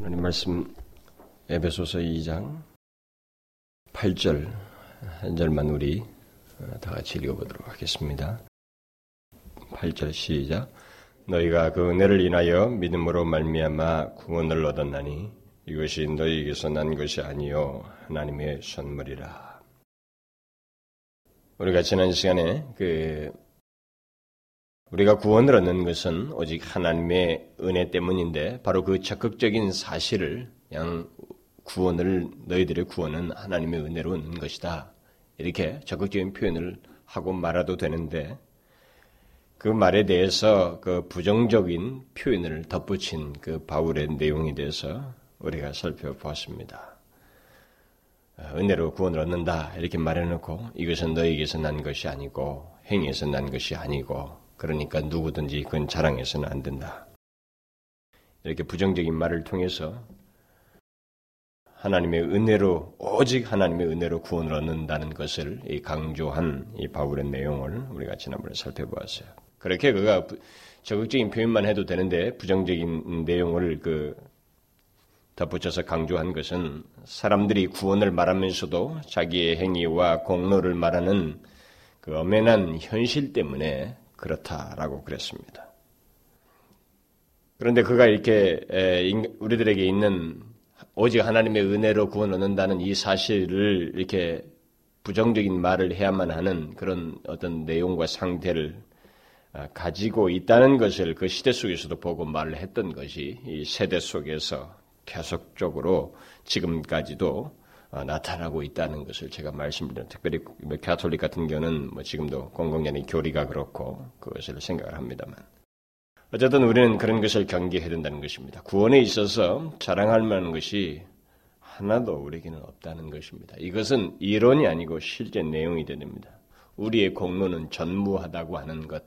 하나님 말씀 에베소서 2장 8절 한 절만 우리 다 같이 읽어보도록 하겠습니다. 8절 시작. 너희가 그 은혜를 인하여 믿음으로 말미암아 구원을 얻었나니 이것이 너희에게서 난 것이 아니요 하나님의 선물이라. 우리가 지난 시간에 그 우리가 구원을 얻는 것은 오직 하나님의 은혜 때문인데 바로 그 적극적인 사실을 양 구원을 너희들의 구원은 하나님의 은혜로 얻는 것이다. 이렇게 적극적인 표현을 하고 말아도 되는데 그 말에 대해서 그 부정적인 표현을 덧붙인 그 바울의 내용에 대해서 우리가 살펴보았습니다. 은혜로 구원을 얻는다 이렇게 말해놓고 이것은 너에게서 난 것이 아니고 행위에서 난 것이 아니고 그러니까 누구든지 그건 자랑해서는 안 된다. 이렇게 부정적인 말을 통해서 하나님의 은혜로 오직 하나님의 은혜로 구원을 얻는다는 것을 강조한 이 바울의 내용을 우리가 지난번에 살펴보았어요. 그렇게 그가 적극적인 표현만 해도 되는데 부정적인 내용을 그 덧붙여서 강조한 것은 사람들이 구원을 말하면서도 자기의 행위와 공로를 말하는 그 엄연한 현실 때문에 그렇다라고 그랬습니다. 그런데 그가 이렇게 우리들에게 있는 오직 하나님의 은혜로 구원 얻는다는 이 사실을 이렇게 부정적인 말을 해야만 하는 그런 어떤 내용과 상태를 아, 가지고 있다는 것을 그 시대 속에서도 보고 말을 했던 것이 이 세대 속에서 계속적으로 지금까지도 어, 나타나고 있다는 것을 제가 말씀드린 특별히 가톨릭 같은 경우는 뭐 지금도 공공연히 교리가 그렇고 그것을 생각을 합니다만 어쨌든 우리는 그런 것을 경계해야 된다는 것입니다. 구원에 있어서 자랑할 만한 것이 하나도 우리에게는 없다는 것입니다. 이것은 이론이 아니고 실제 내용이 됩니다. 우리의 공로는 전무하다고 하는 것.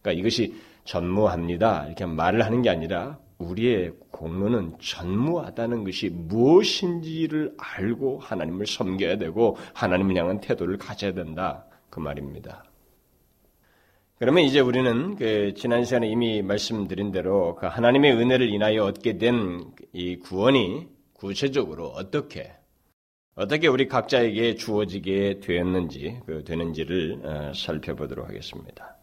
그러니까 이것이 전무합니다. 이렇게 말을 하는 게 아니라 우리의 공로는 전무하다는 것이 무엇인지를 알고 하나님을 섬겨야 되고 하나님을 향한 태도를 가져야 된다. 그 말입니다. 그러면 이제 우리는 그 지난 시간에 이미 말씀드린 대로 그 하나님의 은혜를 인하여 얻게 된 이 구원이 구체적으로 어떻게 어떻게 우리 각자에게 주어지게 되었는지 그 되는지를 어, 살펴보도록 하겠습니다.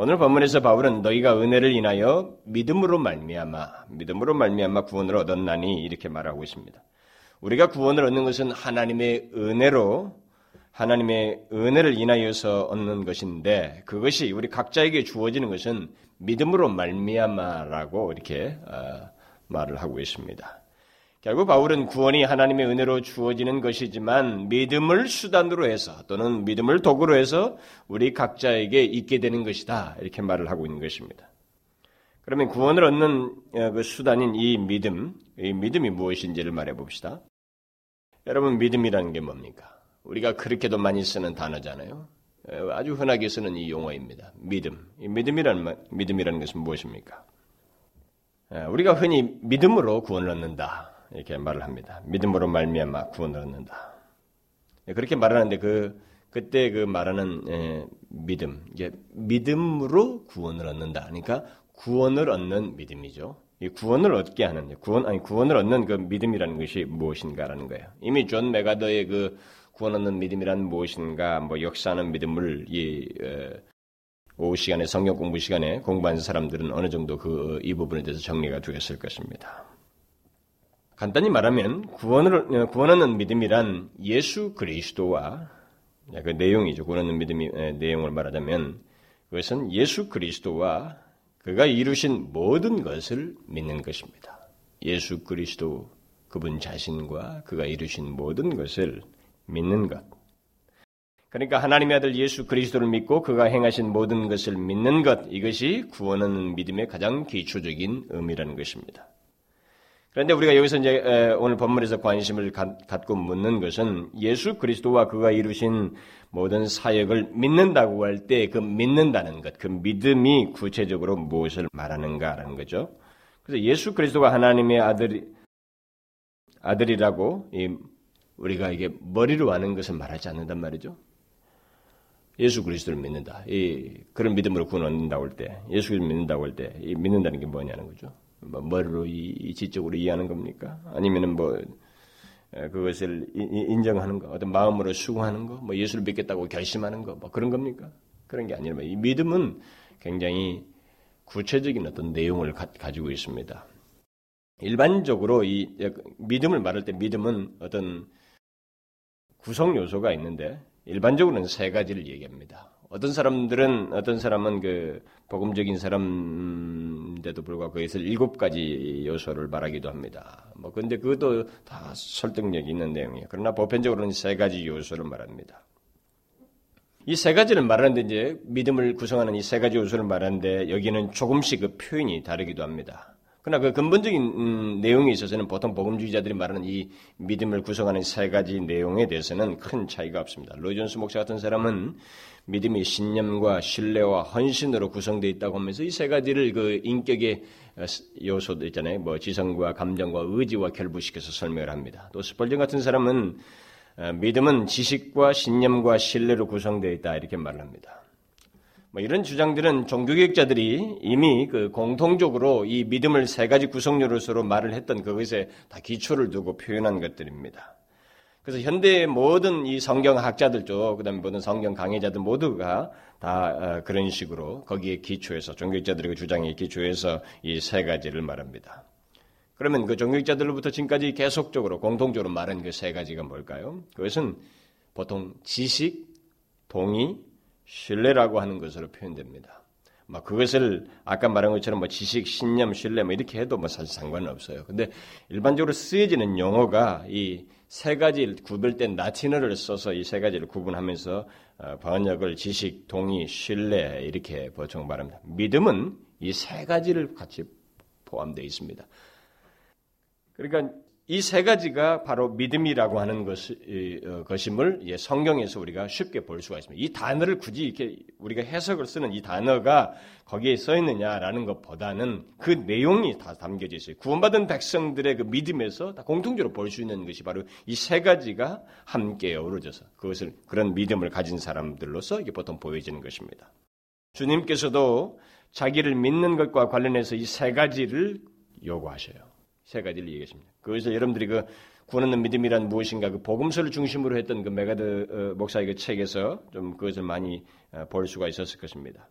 오늘 본문에서 바울은 너희가 은혜를 인하여 믿음으로 말미암아 믿음으로 말미암아 구원을 얻었나니 이렇게 말하고 있습니다. 우리가 구원을 얻는 것은 하나님의 은혜로 하나님의 은혜를 인하여서 얻는 것인데 그것이 우리 각자에게 주어지는 것은 믿음으로 말미암아라고 이렇게 어, 말을 하고 있습니다. 결국 바울은 구원이 하나님의 은혜로 주어지는 것이지만 믿음을 수단으로 해서 또는 믿음을 도구로 해서 우리 각자에게 있게 되는 것이다. 이렇게 말을 하고 있는 것입니다. 그러면 구원을 얻는 어, 그 수단인 이 믿음, 이 믿음이 무엇인지를 말해 봅시다. 여러분, 믿음이라는 게 뭡니까? 우리가 그렇게도 많이 쓰는 단어잖아요. 어, 아주 흔하게 쓰는 이 용어입니다. 믿음. 이 믿음이라는, 믿음이라는 것은 무엇입니까? 어, 우리가 흔히 믿음으로 구원을 얻는다. 이렇게 말을 합니다. 믿음으로 말미암아 구원을 얻는다. 예, 그렇게 말하는데 그 그때 그 말하는 예, 믿음, 이게 믿음으로 구원을 얻는다. 그러니까 구원을 얻는 믿음이죠. 이 구원을 얻게 하는 구원 아니 구원을 얻는 그 믿음이라는 것이 무엇인가라는 거예요. 이미 존 맥아더의 그 구원 얻는 믿음이란 무엇인가, 뭐 역사하는 믿음을 이 어, 오후 시간에 성경 공부 시간에 공부하는 사람들은 어느 정도 그 이 부분에 대해서 정리가 되었을 것입니다. 간단히 말하면 구원을 어, 구원하는 믿음이란 예수 그리스도와 그 내용이죠. 구원하는 믿음의 내용을 말하자면 그것은 예수 그리스도와 그가 이루신 모든 것을 믿는 것입니다. 예수 그리스도 그분 자신과 그가 이루신 모든 것을 믿는 것. 그러니까 하나님의 아들 예수 그리스도를 믿고 그가 행하신 모든 것을 믿는 것 이것이 구원하는 믿음의 가장 기초적인 의미라는 것입니다. 그런데 우리가 여기서 이제 오늘 본문에서 관심을 갖고 묻는 것은 예수 그리스도와 그가 이루신 모든 사역을 믿는다고 할 때 그 믿는다는 것, 그 믿음이 구체적으로 무엇을 말하는가라는 거죠. 그래서 예수 그리스도가 하나님의 아들 아들이라고 우리가 이게 머리로 아는 것을 말하지 않는단 말이죠. 예수 그리스도를 믿는다. 이 그런 믿음으로 구원 얻는다고 할 때, 예수 를 믿는다고 할 때, 이 믿는다는 게 뭐냐는 거죠. 뭐 머리로 이, 지적으로 이해하는 겁니까? 아니면은 뭐 그것을 인정하는 거, 어떤 마음으로 수긍하는 거, 뭐 예수를 믿겠다고 결심하는 거, 뭐 그런 겁니까? 그런 게 아니라 이 믿음은 굉장히 구체적인 어떤 내용을 가, 지고 있습니다. 일반적으로 이 믿음을 말할 때 믿음은 어떤 구성 요소가 있는데 일반적으로는 세 가지를 얘기합니다. 어떤 사람들은 어떤 사람은 그 복음적인 사람인데도 불구하고 그것을 일곱 가지 요소를 말하기도 합니다. 뭐 근데 그것도 다 설득력이 있는 내용이에요. 그러나 보편적으로는 세 가지 요소를 말합니다. 이 세 가지를 말하는데 이제 믿음을 구성하는 이 세 가지 요소를 말하는데 여기는 조금씩 그 표현이 다르기도 합니다. 그러나 그 근본적인 음, 내용에 있어서는 보통 복음주의자들이 말하는 이 믿음을 구성하는 세 가지 내용에 대해서는 큰 차이가 없습니다. 로이존스 목사 같은 사람은 믿음이 신념과 신뢰와 헌신으로 구성되어 있다고 하면서 이 세 가지를 그 인격의 어, 요소도 있잖아요. 뭐 지성과 감정과 의지와 결부시켜서 설명을 합니다. 또 스펄전 같은 사람은 어, 믿음은 지식과 신념과 신뢰로 구성되어 있다 이렇게 말합니다. 뭐 이런 주장들은 종교개혁자들이 이미 그 공통적으로 이 믿음을 세 가지 구성요로서로 말을 했던 그것에 다 기초를 두고 표현한 것들입니다. 그래서 현대의 모든 이 성경학자들도 그다음에 모든 성경 강의자들 모두가 다 어, 그런 식으로 거기에 기초해서 종교학자들의 그 주장에 기초해서 이 세 가지를 말합니다. 그러면 그 종교학자들로부터 지금까지 계속적으로 공통적으로 말한 그 세 가지가 뭘까요? 그것은 보통 지식, 동의, 신뢰라고 하는 것으로 표현됩니다. 뭐 그것을 아까 말한 것처럼 뭐 지식, 신념, 신뢰 뭐 이렇게 해도 뭐 사실 상관은 없어요. 근데 일반적으로 쓰여지는 용어가 이 세 가지 구별된 라틴어를 써서 이 세 가지를 구분하면서 어, 번역을 지식, 동의, 신뢰 이렇게 보통 말합니다. 믿음은 이 세 가지를 같이 포함되어 있습니다. 그러니까 이 세 가지가 바로 믿음이라고 하는 어, 것임을 성경에서 우리가 쉽게 볼 수가 있습니다. 이 단어를 굳이 이렇게 우리가 해석을 쓰는 이 단어가 거기에 써 있느냐라는 것보다는 그 내용이 다 담겨져 있어요. 구원받은 백성들의 그 믿음에서 다 공통적으로 볼 수 있는 것이 바로 이 세 가지가 함께 어우러져서 그것을 그런 믿음을 가진 사람들로서 이게 보통 보여지는 것입니다. 주님께서도 자기를 믿는 것과 관련해서 이 세 가지를 요구하셔요. 세 가지를 얘기했습니다. 그래서 여러분들이 그 구원하는 믿음이란 무엇인가 그 복음서를 중심으로 했던 그 맥아더 어, 목사의 그 책에서 좀 그것을 많이 어, 볼 수가 있었을 것입니다.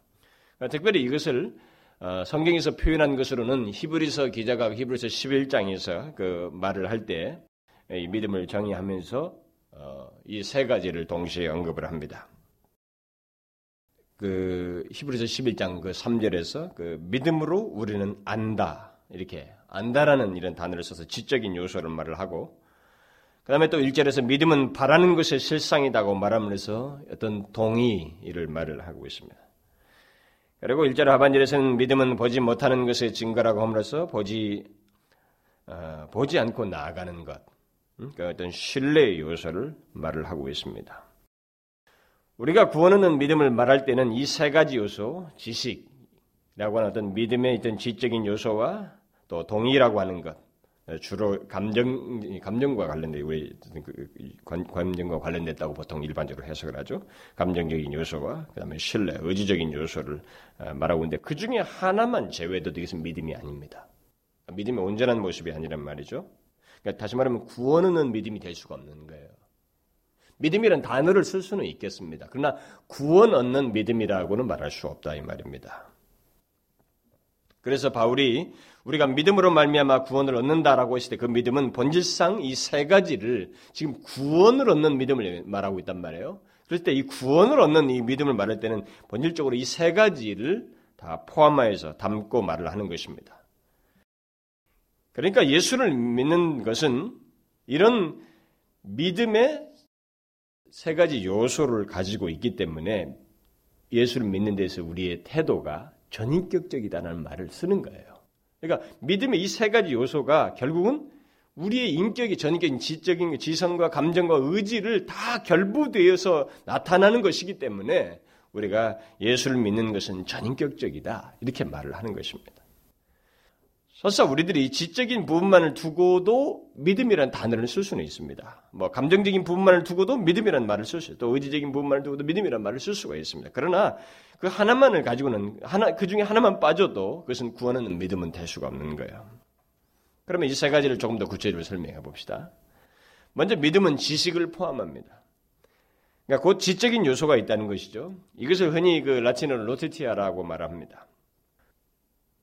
그러니까 특별히 이것을 어, 성경에서 표현한 것으로는 히브리서 기자가 히브리서 11장에서 그 말을 할때이 믿음을 정의하면서 이 세 가지를 동시에 언급을 합니다. 그 히브리서 11장 그 3절에서 그 믿음으로 우리는 안다 이렇게 안다라는 이런 단어를 써서 지적인 요소를 말을 하고 그 다음에 또 1절에서 믿음은 바라는 것의 실상이다고 말하면서 어떤 동의를 말을 하고 있습니다. 그리고 1절 하반절에서는 믿음은 보지 못하는 것의 증거라고 함으로써 보지, 어, 보지 않고 나아가는 것, 음? 그 어떤 신뢰의 요소를 말을 하고 있습니다. 우리가 구원하는 믿음을 말할 때는 이 세 가지 요소, 지식이라고 하는 어떤 믿음의 있던 지적인 요소와 또 동의라고 하는 것 주로 감정 감정과 관련돼 우리 그 감정과 관련됐다고 보통 일반적으로 해석을 하죠. 감정적인 요소와 그다음에 신뢰, 의지적인 요소를 어, 말하고 있는데 그 중에 하나만 제외돼도 이것은 믿음이 아닙니다. 믿음의 온전한 모습이 아니란 말이죠. 그러니까 다시 말하면 구원은 믿음이 될 수가 없는 거예요. 믿음이라는 단어를 쓸 수는 있겠습니다. 그러나 구원 얻는 믿음이라고는 말할 수 없다 이 말입니다. 그래서 바울이 우리가 믿음으로 말미암아 구원을 얻는다라고 했을 때 그 믿음은 본질상 이 세 가지를 지금 구원을 얻는 믿음을 말하고 있단 말이에요. 그럴 때 이 구원을 얻는 이 믿음을 말할 때는 본질적으로 이 세 가지를 다 포함하여서 담고 말을 하는 것입니다. 그러니까 예수를 믿는 것은 이런 믿음의 세 가지 요소를 가지고 있기 때문에 예수를 믿는 데서 우리의 태도가 전인격적이다는 말을 쓰는 거예요. 그러니까 믿음의 이 세 가지 요소가 결국은 우리의 인격이 전인격인 지적인 지성과 감정과 의지를 다 결부되어서 나타나는 것이기 때문에 우리가 예수를 믿는 것은 전인격적이다. 이렇게 말을 하는 것입니다. 설사 우리들이 지적인 부분만을 두고도 믿음이라는 단어를 쓸 수는 있습니다. 뭐 감정적인 부분만을 두고도 믿음이라는 말을 쓸 수, 있고 또 의지적인 부분만을 두고도 믿음이라는 말을 쓸 수가 있습니다. 그러나 그 하나만을 가지고는 하나 그 중에 하나만 빠져도 그것은 구원하는 믿음은 될 수가 없는 거예요. 그러면 이 세 가지를 조금 더 구체적으로 설명해 봅시다. 먼저 믿음은 지식을 포함합니다. 그러니까 곧 지적인 요소가 있다는 것이죠. 이것을 흔히 그 라틴어로 로테티아라고 말합니다.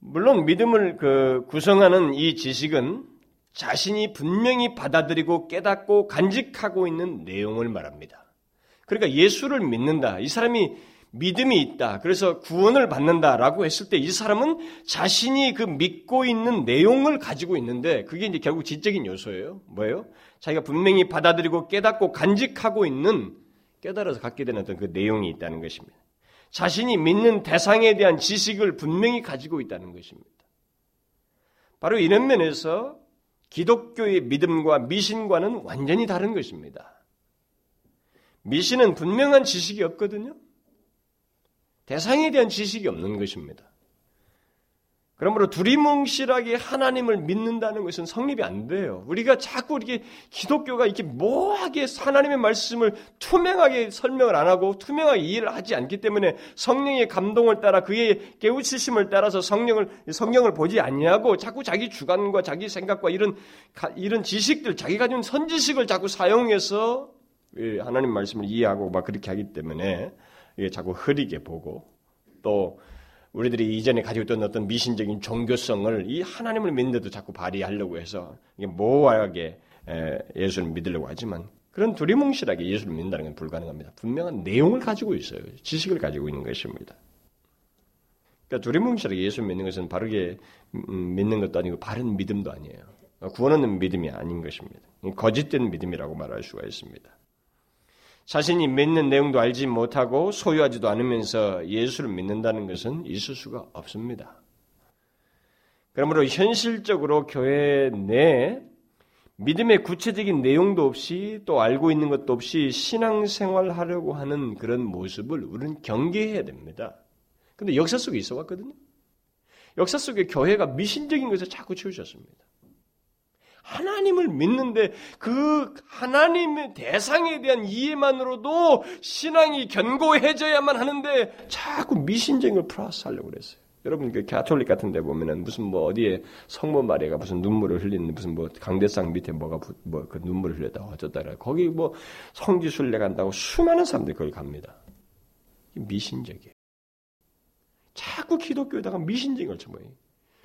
물론 믿음을 그 구성하는 이 지식은 자신이 분명히 받아들이고 깨닫고 간직하고 있는 내용을 말합니다. 그러니까 예수를 믿는다. 이 사람이 믿음이 있다. 그래서 구원을 받는다라고 했을 때 이 사람은 자신이 그 믿고 있는 내용을 가지고 있는데 그게 이제 결국 지적인 요소예요. 뭐예요? 자기가 분명히 받아들이고 깨닫고 간직하고 있는 깨달아서 갖게 되는 어떤 그 내용이 있다는 것입니다. 자신이 믿는 대상에 대한 지식을 분명히 가지고 있다는 것입니다. 바로 이런 면에서 기독교의 믿음과 미신과는 완전히 다른 것입니다. 미신은 분명한 지식이 없거든요. 대상에 대한 지식이 없는 것입니다. 그러므로 두리뭉실하게 하나님을 믿는다는 것은 성립이 안 돼요. 우리가 자꾸 이렇게 기독교가 이렇게 모하게 하나님의 말씀을 투명하게 설명을 안 하고 투명하게 이해를 하지 않기 때문에 성령의 감동을 따라 그의 깨우치심을 따라서 성령을 성령을 보지 않냐고 자꾸 자기 주관과 자기 생각과 이런 이런 지식들 자기 가진 선지식을 자꾸 사용해서 예, 하나님 말씀을 이해하고 막 그렇게 하기 때문에 이게 자꾸 흐리게 보고 또 우리들이 이전에 가지고 있던 어떤 미신적인 종교성을 이 하나님을 믿는데도 자꾸 발휘하려고 해서 이게 모호하게 예수를 믿으려고 하지만 그런 두리뭉실하게 예수를 믿는다는 건 불가능합니다. 분명한 내용을 가지고 있어요. 지식을 가지고 있는 것입니다. 그러니까 두리뭉실하게 예수를 믿는 것은 바르게 음, 믿는 것도 아니고 바른 믿음도 아니에요. 구원하는 믿음이 아닌 것입니다. 거짓된 믿음이라고 말할 수가 있습니다. 자신이 믿는 내용도 알지 못하고 소유하지도 않으면서 예수를 믿는다는 것은 있을 수가 없습니다. 그러므로 현실적으로 교회 내 믿음의 구체적인 내용도 없이 또 알고 있는 것도 없이 신앙생활 하려고 하는 그런 모습을 우리는 경계해야 됩니다. 근데 역사 속에 있어 왔거든요. 역사 속에 교회가 미신적인 것을 자꾸 채우셨습니다. 하나님을 믿는데 그 하나님의 대상에 대한 이해만으로도 신앙이 견고해져야만 하는데 자꾸 걸 플러스 하려고 그랬어요. 여러분 그 가톨릭 같은 데 보면은 무슨 뭐 어디에 성모 마리아가 무슨 눈물을 흘리는 무슨 뭐 강대상 밑에 뭐가 뭐 그 눈물을 흘렸다 어쩌다 그 거기 뭐 성지 순례 간다고 수많은 사람들이 거기 갑니다. 미신적이에요. 자꾸 기독교에다가 걸 쳐모요.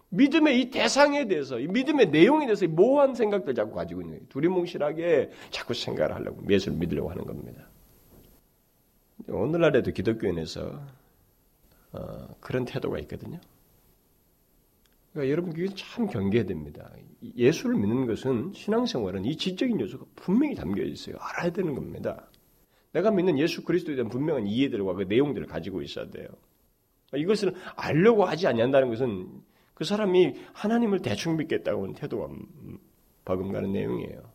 믿음의 이 대상에 대해서, 이 믿음의 내용에 대해서 모호한 생각들 자꾸 가지고 있는 거예요. 두리뭉실하게 자꾸 생각을 하려고, 예수를 믿으려고 하는 겁니다. 오늘날에도 기독교인에서 어, 그런 태도가 있거든요. 그러니까 여러분 그게 참 경계해야 됩니다. 예수를 믿는 것은 신앙생활은 이 지적인 요소가 분명히 담겨 있어요. 알아야 되는 겁니다. 내가 믿는 예수 그리스도에 대한 분명한 이해들과 그 내용들을 가지고 있어야 돼요. 이것을 알려고 하지 않는다는 것은 그 사람이 하나님을 대충 믿겠다고 하는 태도가 버금가는 내용이에요.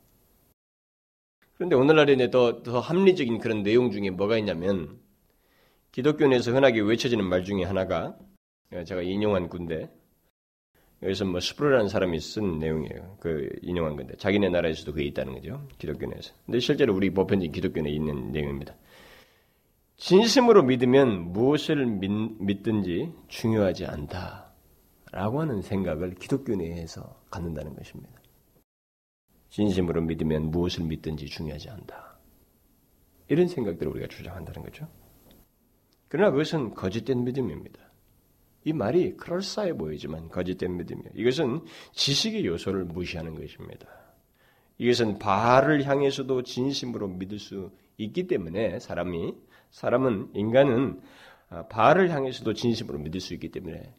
그런데 오늘날에 더, 더 합리적인 그런 내용 중에 뭐가 있냐면 기독교 내에서 흔하게 외쳐지는 말 중에 하나가 제가 인용한 군데 여기서 뭐 스프로라는 사람이 쓴 내용이에요. 그 인용한 건데 자기네 나라에서도 그게 있다는 거죠. 기독교 내에서. 근데 실제로 우리 보편적인 기독교 내에 있는 내용입니다. 진심으로 믿으면 무엇을 믿, 든지 중요하지 않다. 라고 하는 생각을 기독교 내에서 갖는다는 것입니다. 진심으로 믿으면 무엇을 믿든지 중요하지 않다. 이런 생각들을 우리가 주장한다는 거죠. 그러나 그것은 거짓된 믿음입니다. 이 말이 그럴싸해 보이지만 거짓된 믿음이에요. 이것은 지식의 요소를 무시하는 것입니다. 이것은 바알을 향해서도 진심으로 믿을 수 있기 때문에 사람이 사람은 인간은 바알을 향해서도 진심으로 믿을 수 있기 때문에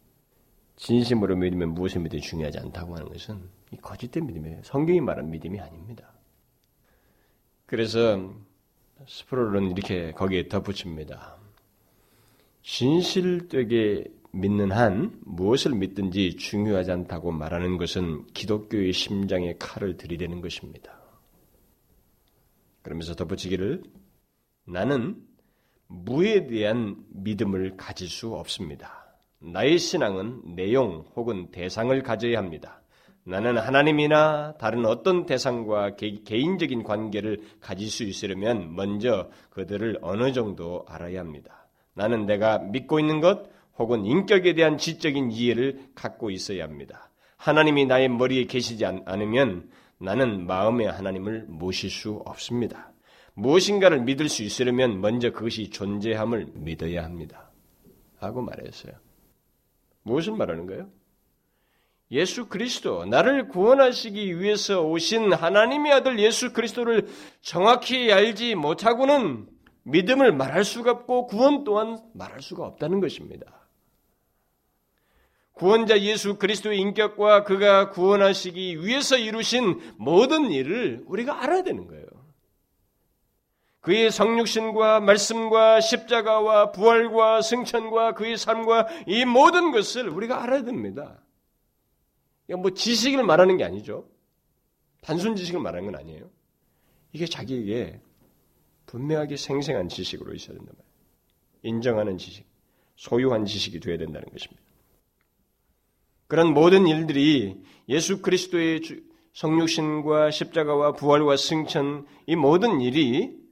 진심으로 믿으면 무엇을 믿든 중요하지 않다고 하는 것은 거짓된 믿음이에요. 성경이 말한 믿음이 아닙니다. 그래서 스프롤은 이렇게 거기에 덧붙입니다. 진실되게 믿는 한 무엇을 믿든지 중요하지 않다고 말하는 것은 기독교의 심장에 칼을 들이대는 것입니다. 그러면서 덧붙이기를 나는 무에 대한 믿음을 가질 수 없습니다. 나의 신앙은 내용 혹은 대상을 가져야 합니다. 나는 하나님이나 다른 어떤 대상과 개, 인적인 관계를 가질 수 있으려면 먼저 그들을 어느 정도 알아야 합니다. 나는 내가 믿고 있는 것 혹은 인격에 대한 지적인 이해를 갖고 있어야 합니다. 하나님이 나의 머리에 계시지 않으면 나는 마음의 하나님을 모실 수 없습니다. 무엇인가를 믿을 수 있으려면 먼저 그것이 존재함을 믿어야 합니다. 하고 말했어요. 무엇을 말하는 거예요? 예수 그리스도, 나를 구원하시기 위해서 오신 하나님의 아들 예수 그리스도를 정확히 알지 못하고는 믿음을 말할 수가 없고 구원 또한 말할 수가 없다는 것입니다. 구원자 예수 그리스도의 인격과 그가 구원하시기 위해서 이루신 모든 일을 우리가 알아야 되는 거예요. 그의 성육신과 말씀과 십자가와 부활과 승천과 그의 삶과 이 모든 것을 우리가 알아야 됩니다. 이거 뭐 지식을 말하는 게 아니죠. 단순 지식을 말하는 건 아니에요. 이게 자기에게 분명하게 생생한 지식으로 있어야 된다 말이에요. 인정하는 지식, 소유한 지식이 되어야 된다는 것입니다. 그런 모든 일들이 예수 그리스도의 성육신과 십자가와 부활과 승천 이 모든 일이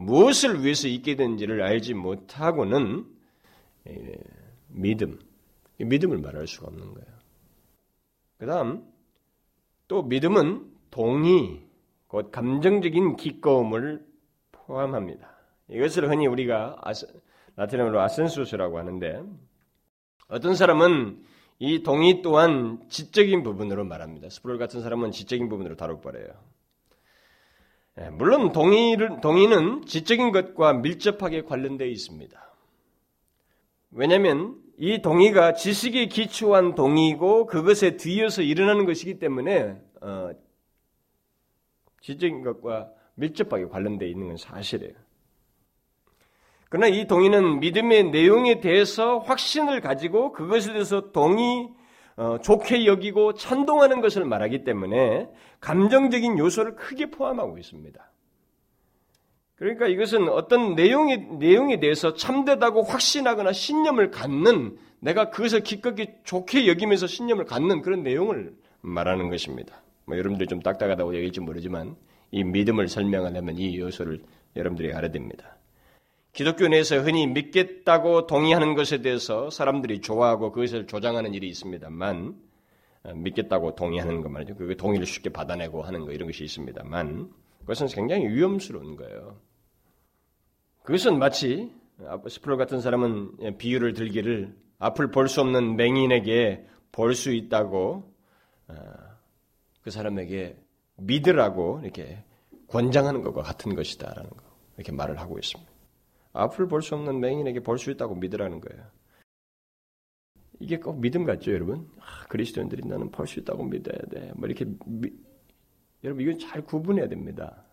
무엇을 위해서 있게 된지를 알지 못하고는 믿음, 믿음을 말할 수가 없는 거예요. 그 다음, 또 믿음은 동의, 곧 감정적인 기꺼움을 포함합니다. 이것을 흔히 우리가 아스, 라틴어로 아센수스라고 하는데, 어떤 사람은 이 동의 또한 지적인 부분으로 말합니다. 스프롤 같은 사람은 지적인 부분으로 다뤄버려요. 예, 물론 동의를, 동의는 지적인 것과 밀접하게 관련되어 있습니다. 왜냐하면 이 동의가 지식에 기초한 동의고 그것에 뒤어서 일어나는 것이기 때문에 어, 지적인 것과 밀접하게 관련되어 있는 건 사실이에요. 그러나 이 동의는 믿음의 내용에 대해서 확신을 가지고 그것에 대해서 동의, 어, 좋게 여기고 찬동하는 것을 말하기 때문에 감정적인 요소를 크게 포함하고 있습니다. 그러니까 이것은 어떤 내용에, 내용에 대해서 참되다고 확신하거나 신념을 갖는 내가 그것을 기꺼이 좋게 여기면서 신념을 갖는 그런 내용을 말하는 것입니다. 뭐 여러분들이 좀 딱딱하다고 얘기할지 모르지만 이 믿음을 설명하려면 이 요소를 여러분들이 알아야 됩니다. 기독교 내에서 흔히 믿겠다고 동의하는 것에 대해서 사람들이 좋아하고 그것을 조장하는 일이 있습니다만 어, 믿겠다고 동의하는 것 말이죠. 그 동의를 쉽게 받아내고 하는 거 이런 것이 있습니다만 그것은 굉장히 위험스러운 거예요. 그것은 마치 스프롤 같은 사람은 예, 비유를 들기를 앞을 볼 수 없는 맹인에게 볼 수 있다고 어, 그 사람에게 믿으라고 이렇게 권장하는 것과 같은 것이다라는 거 이렇게 말을 하고 있습니다. 앞을 볼 수 없는 맹인에게 볼 수 있다고 믿으라는 거예요. 이게 꼭 믿음 같죠, 여러분? 아, 그리스도인들이 나는 볼 수 있다고 믿어야 돼. 뭐 이렇게 미... 여러분 이건 잘 구분해야 됩니다.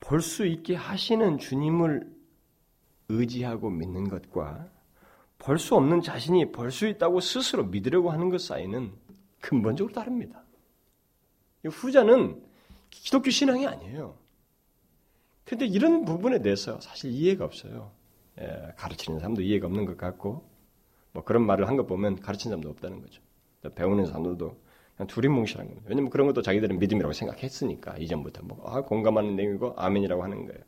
볼 수 있게 하시는 주님을 의지하고 믿는 것과 볼 수 없는 자신이 볼 수 있다고 스스로 믿으려고 하는 것 사이는 근본적으로 다릅니다. 후자는 기독교 신앙이 아니에요. 근데 이런 부분에 대해서 사실 이해가 없어요. 예, 가르치는 사람도 이해가 없는 것 같고, 뭐 그런 말을 한 것 보면 가르치는 사람도 없다는 거죠. 배우는 사람들도 그냥 두리뭉실한 겁니다. 왜냐면 그런 것도 자기들은 믿음이라고 생각했으니까 이전부터 뭐 아, 공감하는 내용이고 아멘이라고 하는 거예요.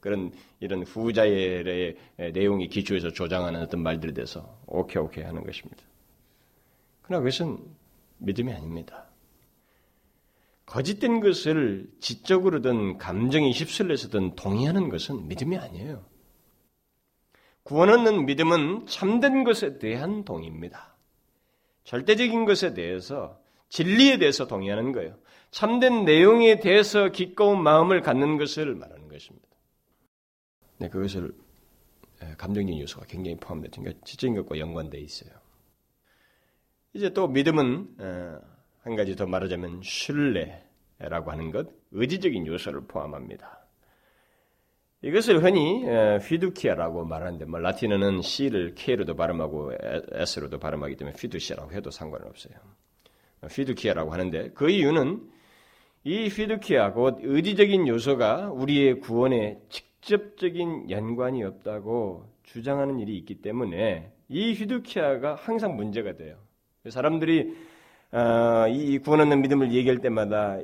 그런 이런 후자의 내용이 기초해서 조장하는 어떤 말들에 대해서 오케이 오케이 하는 것입니다. 그러나 그것은 믿음이 아닙니다. 거짓된 것을 지적으로든 감정이 휩쓸려서든 동의하는 것은 믿음이 아니에요. 구원 얻는 믿음은 참된 것에 대한 동의입니다. 절대적인 것에 대해서 진리에 대해서 동의하는 거예요. 참된 내용에 대해서 기꺼운 마음을 갖는 것을 말하는 것입니다. 네, 그것을 감정적인 요소가 굉장히 포함되죠. 그러니까 지적인 것과 연관되어 있어요. 이제 또 믿음은 한 가지 더 말하자면 신뢰라고 하는 것, 의지적인 요소를 포함합니다. 이것을 흔히 휘두키아라고 말하는데 뭐 라틴어는 C를 K로도 발음하고 S로도 발음하기 때문에 휘두시아라고 해도 상관은 없어요. 피두키아라고 하는데 그 이유는 이 피두키아 곧 의지적인 요소가 우리의 구원에 직접적인 연관이 없다고 주장하는 일이 있기 때문에 이 휘두키아가 항상 문제가 돼요. 사람들이 어, 이 구원 얻는 믿음을 얘기할 때마다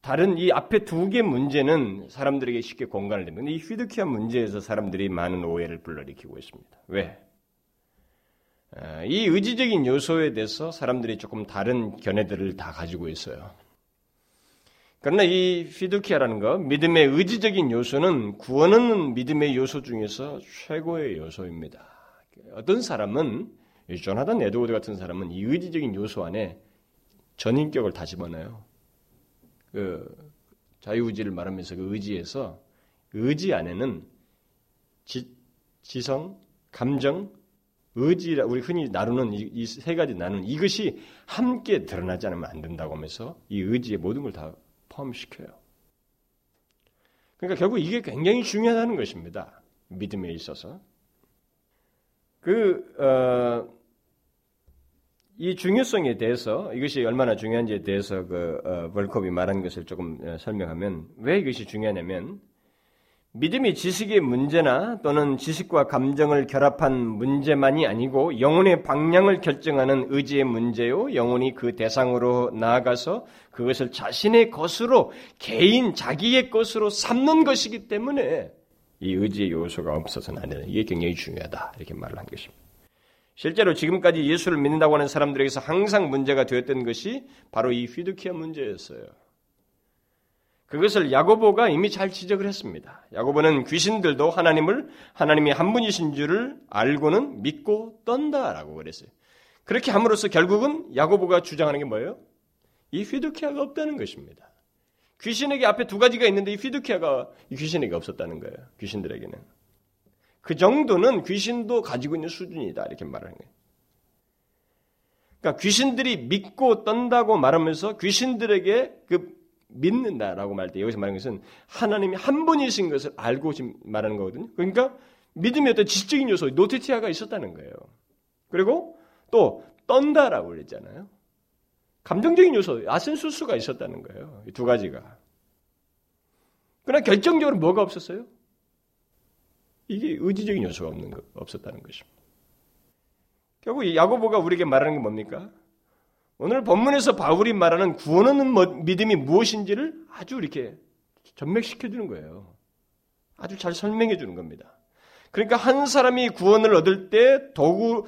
다른 이 앞에 두 개 문제는 사람들에게 쉽게 공간을 됩니다. 이 휘두키아 문제에서 사람들이 많은 오해를 불러일으키고 있습니다. 왜? 어, 이 의지적인 요소에 대해서 사람들이 조금 다른 견해들을 다 가지고 있어요. 그러나 이 피두키아라는 거, 믿음의 의지적인 요소는 구원은 믿음의 요소 중에서 최고의 요소입니다. 어떤 사람은 조나단 에드워드 같은 사람은 이 의지적인 요소 안에 전인격을 다 집어넣어요. 그 자유의지를 말하면서 그 의지에서 의지 안에는 지, 지성, 감정, 의지라 우리 흔히 나누는 이 세 가지 나누는 이것이 함께 드러나지 않으면 안 된다고 하면서 이 의지의 모든 걸 다 포함시켜요. 그러니까 결국 이게 굉장히 중요하다는 것입니다. 믿음에 있어서 그 어, 이 중요성에 대해서 이것이 얼마나 중요한지에 대해서 그 어, 벌컵이 말한 것을 조금 어, 설명하면 왜 이것이 중요하냐면 믿음이 지식의 문제나 또는 지식과 감정을 결합한 문제만이 아니고 영혼의 방향을 결정하는 의지의 문제요. 영혼이 그 대상으로 나아가서 그것을 자신의 것으로 개인 자기의 것으로 삼는 것이기 때문에 이 의지의 요소가 없어서는 안 되는 이게 굉장히 중요하다 이렇게 말을 한 것입니다. 실제로 지금까지 예수를 믿는다고 하는 사람들에게서 항상 문제가 되었던 것이 바로 이 휘두키아 문제였어요. 그것을 야고보가 이미 잘 지적을 했습니다. 야고보는 귀신들도 하나님을 하나님이 한 분이신 줄을 알고는 믿고 떤다라고 그랬어요. 그렇게 함으로써 결국은 야고보가 주장하는 게 뭐예요? 이 휘두키아가 없다는 것입니다. 귀신에게 앞에 두 가지가 있는데 이 휘두키아가 이 귀신에게 없었다는 거예요. 귀신들에게는. 그 정도는 귀신도 가지고 있는 수준이다. 이렇게 말하는 거예요. 그러니까 귀신들이 믿고 떤다고 말하면서 귀신들에게 그 믿는다라고 말때 여기서 말하는 것은 하나님이 한 분이신 것을 알고 지금 말하는 거거든요. 그러니까 믿음의 어떤 지적인 요소, 노티티아가 있었다는 거예요. 그리고 또 떤다라고 그랬잖아요. 감정적인 요소, 아센수스가 있었다는 거예요. 이 두 가지가. 그러나 결정적으로 뭐가 없었어요? 이게 의지적인 요소가 없는 거, 없었다는 것입니다. 결국 이 야고보가 우리에게 말하는 게 뭡니까? 오늘 본문에서 바울이 말하는 구원하는 뭐, 믿음이 무엇인지를 아주 이렇게 전맥시켜 주는 거예요. 아주 잘 설명해 주는 겁니다. 그러니까 한 사람이 구원을 얻을 때 도구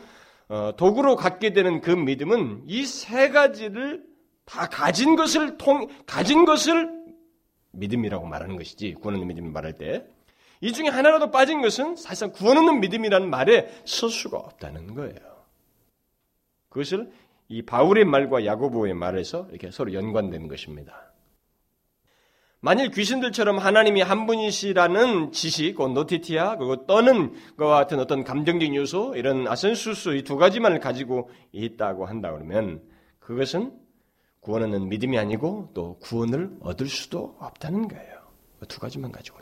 어, 도구로 갖게 되는 그 믿음은 이 세 가지를 다 가진 것을 통 가진 것을 믿음이라고 말하는 것이지 구원하는 믿음을 말할 때 이 중에 하나라도 빠진 것은 사실상 구원 없는 믿음이라는 말에 설 수가 없다는 거예요. 그것을 이 바울의 말과 야고보의 말에서 이렇게 서로 연관되는 것입니다. 만일 귀신들처럼 하나님이 한 분이시라는 지식, 그 노티티아, 그리고 떠는 것과 같은 어떤 감정적 요소, 이런 아센수스 이 두 가지만을 가지고 있다고 한다 그러면 그것은 구원 얻는 믿음이 아니고 또 구원을 얻을 수도 없다는 거예요. 그두 가지만 가지고는. 자,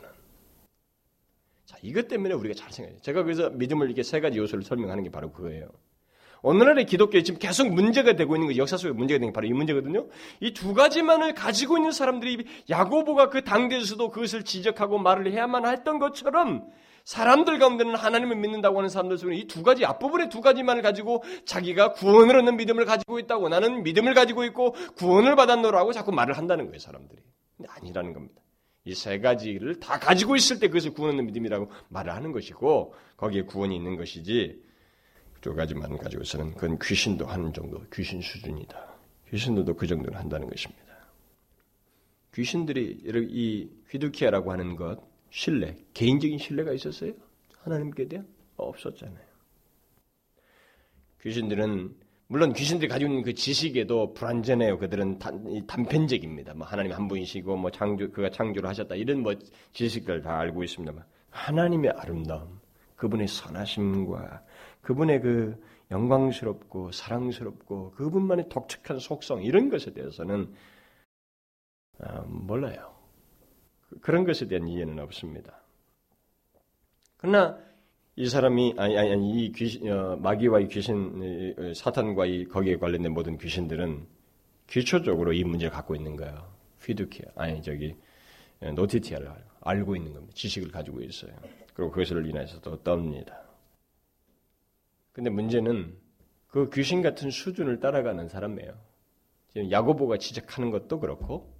이것 때문에 우리가 잘 생각해요. 제가 그래서 믿음을 이렇게 세 가지 요소를 설명하는 게 바로 그거예요. 오늘날의 기독교에 지금 계속 문제가 되고 있는 거, 역사 속에 문제가 되는 게 바로 이 문제거든요. 이 두 가지만을 가지고 있는 사람들이 야고보가 그 당대에서도 그것을 지적하고 말을 해야만 했던 것처럼 사람들 가운데는 하나님을 믿는다고 하는 사람들 속에 이 두 가지 앞부분의 두 가지만을 가지고 자기가 구원을 얻는 믿음을 가지고 있다고 나는 믿음을 가지고 있고 구원을 받았노라고 자꾸 말을 한다는 거예요, 사람들이. 근데 아니라는 겁니다. 이 세 가지를 다 가지고 있을 때 그것을 구원 얻는 믿음이라고 말을 하는 것이고 거기에 구원이 있는 것이지 두 가지만 가지고서는 그건 귀신도 하는 정도 귀신 수준이다. 귀신들도 그 정도는 한다는 것입니다. 귀신들이 이 휘두키아라고 하는 것 신뢰, 개인적인 신뢰가 있었어요? 하나님께 대한 없었잖아요. 귀신들은 물론 귀신들이 가지고 있는 그 지식에도 불완전해요. 그들은 단, 단편적입니다. 뭐 하나님 한 분이시고 뭐 창조 그가 창조를 하셨다 이런 뭐 지식들 다 알고 있습니다만 하나님의 아름다움, 그분의 선하심과 그분의 그 영광스럽고 사랑스럽고 그분만의 독특한 속성 이런 것에 대해서는 어, 몰라요. 그런 것에 대한 이해는 없습니다. 그러나 이 사람이 아니 아니, 아니 이 귀신 어, 마귀와 이 귀신 어, 사탄과 이 거기에 관련된 모든 귀신들은 기초적으로 이 문제를 갖고 있는 거예요. 휘두키아 아니 저기 어, 노티티아를 알고 있는 겁니다. 지식을 가지고 있어요. 그리고 그것을 인해서 또 떱니다. 근데 문제는 그 귀신 같은 수준을 따라가는 사람이에요. 지금 야고보가 지적하는 것도 그렇고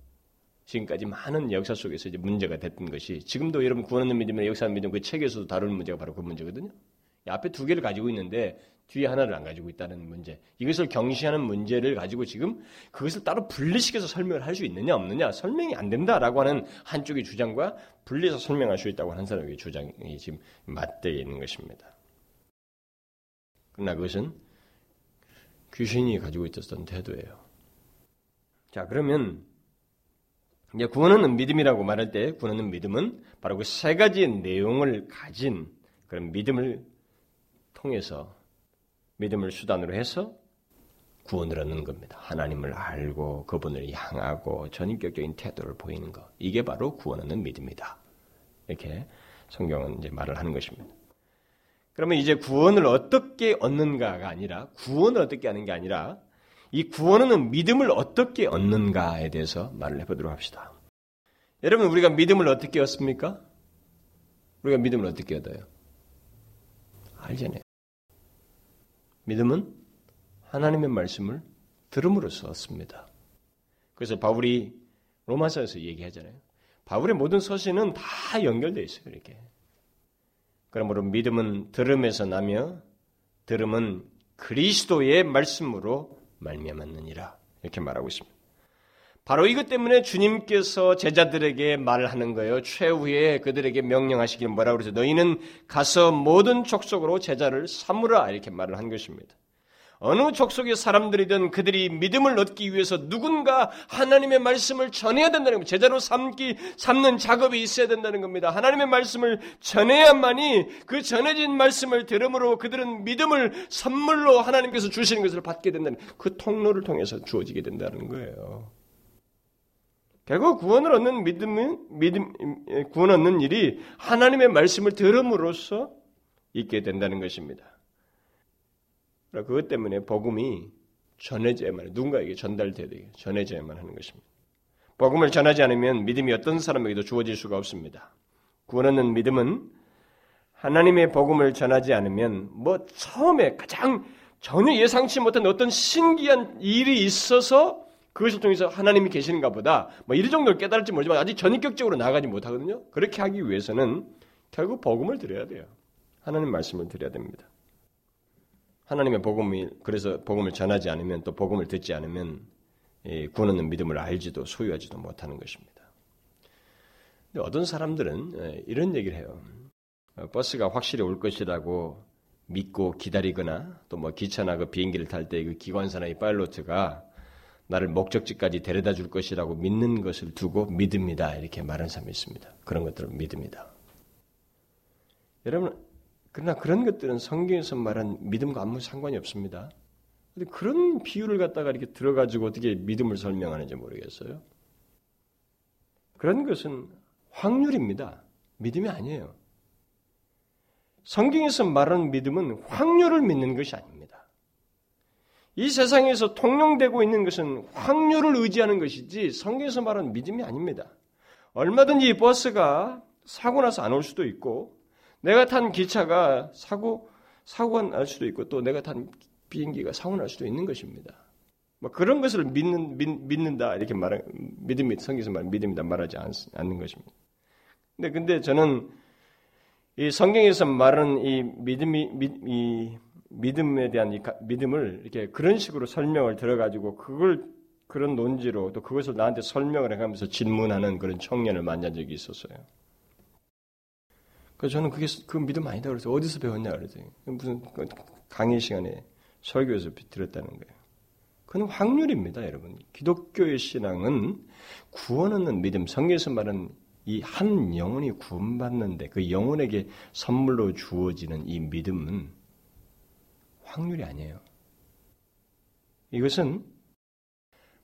지금까지 많은 역사 속에서 이제 문제가 됐던 것이 지금도 여러분 구원하는 믿음이나 역사 믿음 그 책에서도 다루는 문제가 바로 그 문제거든요. 앞에 두 개를 가지고 있는데 뒤에 하나를 안 가지고 있다는 문제. 이것을 경시하는 문제를 가지고 지금 그것을 따로 분리시켜서 설명을 할 수 있느냐 없느냐 설명이 안 된다라고 하는 한쪽의 주장과 분리해서 설명할 수 있다고 하는 사람의 주장이 지금 맞대어 있는 것입니다. 그러나 그것은 귀신이 가지고 있었던 태도예요. 자, 그러면 이제 구원은 믿음이라고 말할 때 구원은 믿음은 바로 그 세 가지의 내용을 가진 그런 믿음을 통해서 믿음을 수단으로 해서 구원을 얻는 겁니다. 하나님을 알고 그분을 향하고 전인격적인 태도를 보이는 것. 이게 바로 구원 얻는 믿음이다. 이렇게 성경은 이제 말을 하는 것입니다. 그러면 이제 구원을 어떻게 얻는가가 아니라 구원을 어떻게 하는 게 아니라 이 구원은 믿음을 어떻게 얻는가에 대해서 말을 해보도록 합시다. 여러분 우리가 믿음을 어떻게 얻습니까? 우리가 믿음을 어떻게 얻어요? 알잖아요. 믿음은 하나님의 말씀을 들음으로써 얻습니다. 그래서 바울이 로마서에서 얘기하잖아요. 바울의 모든 서신은 다 연결되어 있어요. 이렇게. 그러므로 믿음은 들음에서 나며 들음은 그리스도의 말씀으로 말미암았느니라 이렇게 말하고 있습니다. 바로 이것 때문에 주님께서 제자들에게 말하는 거예요. 최후에 그들에게 명령하시길 뭐라고 그러죠? 너희는 가서 모든 족속으로 제자를 삼으라 이렇게 말을 한 것입니다. 어느 족속의 사람들이든 그들이 믿음을 얻기 위해서 누군가 하나님의 말씀을 전해야 된다는 겁니다. 제자로 삼기, 삼는 작업이 있어야 된다는 겁니다. 하나님의 말씀을 전해야만이 그 전해진 말씀을 들음으로 그들은 믿음을 선물로 하나님께서 주시는 것을 받게 된다는 그 통로를 통해서 주어지게 된다는 거예요. 결국 구원을 얻는 믿음은, 믿음, 구원 얻는 일이 하나님의 말씀을 들음으로써 있게 된다는 것입니다. 그것 때문에 복음이 전해져야만 누군가에게 전달돼야 전해져야만 하는 것입니다. 복음을 전하지 않으면 믿음이 어떤 사람에게도 주어질 수가 없습니다. 구원하는 믿음은 하나님의 복음을 전하지 않으면 뭐 처음에 가장 전혀 예상치 못한 어떤 신기한 일이 있어서 그것을 통해서 하나님이 계시는가 보다 뭐 이런 정도를 깨달을지 모르지만 아직 전격적으로 나가지 못하거든요. 그렇게 하기 위해서는 결국 복음을 드려야 돼요. 하나님 말씀을 드려야 됩니다. 하나님의 복음이 그래서 복음을 전하지 않으면 또 복음을 듣지 않으면 구원하는 믿음을 알지도 소유하지도 못하는 것입니다. 근데 어떤 사람들은 이런 얘기를 해요. 어, 버스가 확실히 올 것이라고 믿고 기다리거나 또 뭐 기차나 그 비행기를 탈 때 그 기관사나 이 파일로트가 나를 목적지까지 데려다 줄 것이라고 믿는 것을 두고 믿습니다. 이렇게 말하는 사람이 있습니다. 그런 것들을 믿습니다. 여러분 그러나 그런 것들은 성경에서 말한 믿음과 아무 상관이 없습니다. 근데 그런 비유를 갖다가 이렇게 들어가지고 어떻게 믿음을 설명하는지 모르겠어요. 그런 것은 확률입니다. 믿음이 아니에요. 성경에서 말하는 믿음은 확률을 믿는 것이 아닙니다. 이 세상에서 통용되고 있는 것은 확률을 의지하는 것이지 성경에서 말하는 믿음이 아닙니다. 얼마든지 버스가 사고 나서 안 올 수도 있고 내가 탄 기차가 사고 사고가 날 수도 있고 또 내가 탄 비행기가 사고 날 수도 있는 것입니다. 뭐 그런 것을 믿는 믿, 는다 이렇게 말하 믿음이 성경에서 말 믿음이다 말하지 않, 않는 것입니다. 근데 근데 저는 이 성경에서 말하는 이 믿음이 이 믿음에 대한 이 믿음을 이렇게 그런 식으로 설명을 들어가지고 그걸 그런 논지로 또 그것을 나한테 설명을 해가면서 질문하는 그런 청년을 만난 적이 있었어요. 그래서 저는 그게 그 믿음 아니다 그래서 어디서 배웠냐 그랬더니 무슨 그 강의 시간에 설교에서 들었다는 거예요. 그건 확률입니다, 여러분. 기독교의 신앙은 구원 얻는 믿음, 성경에서 말하는 이 한 영혼이 구원받는데 그 영혼에게 선물로 주어지는 이 믿음은 확률이 아니에요. 이것은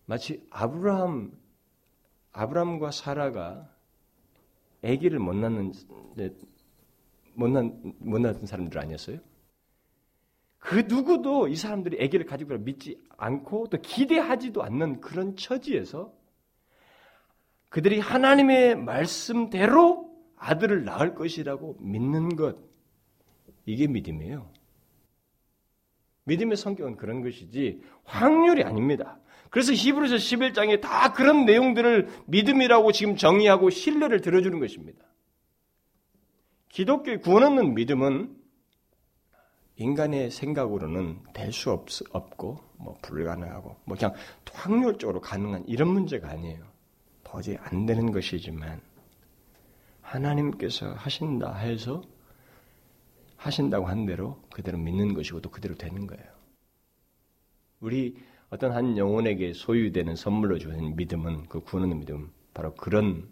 마치 아브라함 아브라함과 사라가 아기를 못 낳는 못난 못난 사람들 아니었어요? 그 누구도 이 사람들이 아기를 가지고 믿지 않고 또 기대하지도 않는 그런 처지에서 그들이 하나님의 말씀대로 아들을 낳을 것이라고 믿는 것 이게 믿음이에요. 믿음의 성격은 그런 것이지 확률이 아닙니다. 그래서 히브리서 11장에 다 그런 내용들을 믿음이라고 지금 정의하고 신뢰를 들어주는 것입니다. 기독교의 구원 없는 믿음은 인간의 생각으로는 될 수 없고 뭐 불가능하고 뭐 그냥 확률적으로 가능한 이런 문제가 아니에요. 도저히 안 되는 것이지만 하나님께서 하신다 해서 하신다고 한 대로 그대로 믿는 것이고 또 그대로 되는 거예요. 우리 어떤 한 영혼에게 소유되는 선물로 주는 믿음은 그 구원하는 믿음 바로 그런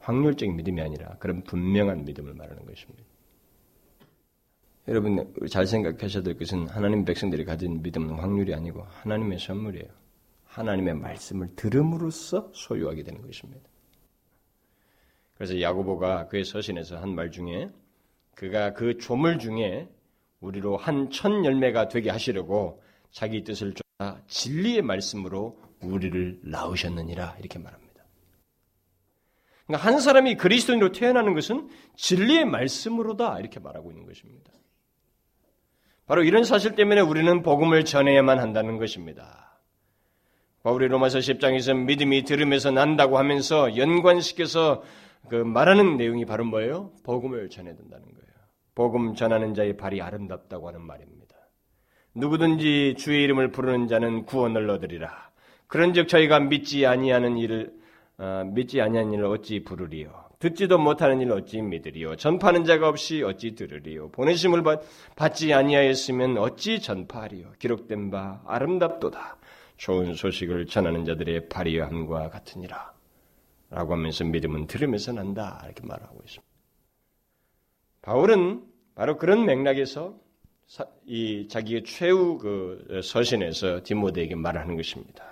확률적인 믿음이 아니라 그런 분명한 믿음을 말하는 것입니다. 여러분 잘 생각하셔야 될 것은 하나님 백성들이 가진 믿음은 확률이 아니고 하나님의 선물이에요. 하나님의 말씀을 들음으로써 소유하게 되는 것입니다. 그래서 야고보가 그의 서신에서 한 말 중에 그가 그 조물 중에 우리로 한 천 열매가 되게 하시려고 자기 뜻을 쫓아 진리의 말씀으로 우리를 낳으셨느니라 이렇게 말합니다. 그러니까 한 사람이 그리스도인으로 태어나는 것은 진리의 말씀으로다 이렇게 말하고 있는 것입니다. 바로 이런 사실 때문에 우리는 복음을 전해야만 한다는 것입니다. 바울이 로마서 10장에서 믿음이 들음에서 난다고 하면서 연관시켜서 그 말하는 내용이 바로 뭐예요? 복음을 전해야 된다는 거예요. 복음 전하는 자의 발이 아름답다고 하는 말입니다. 누구든지 주의 이름을 부르는 자는 구원을 얻으리라. 그런즉 저희가 믿지 아니하는 일을 어, 믿지 아니하는 일을 어찌 부르리요? 듣지도 못하는 일 어찌 믿으리요? 전파하는 자가 없이 어찌 들으리요? 보내심을 받, 받지 아니하였으면 어찌 전파하리요? 기록된 바 아름답도다. 좋은 소식을 전하는 자들의 발휘함과 같으니라. 라고 하면서 믿음은 들으면서 난다. 이렇게 말하고 있습니다. 바울은 바로 그런 맥락에서 이 자기의 최후 그 서신에서 디모데에게 말하는 것입니다.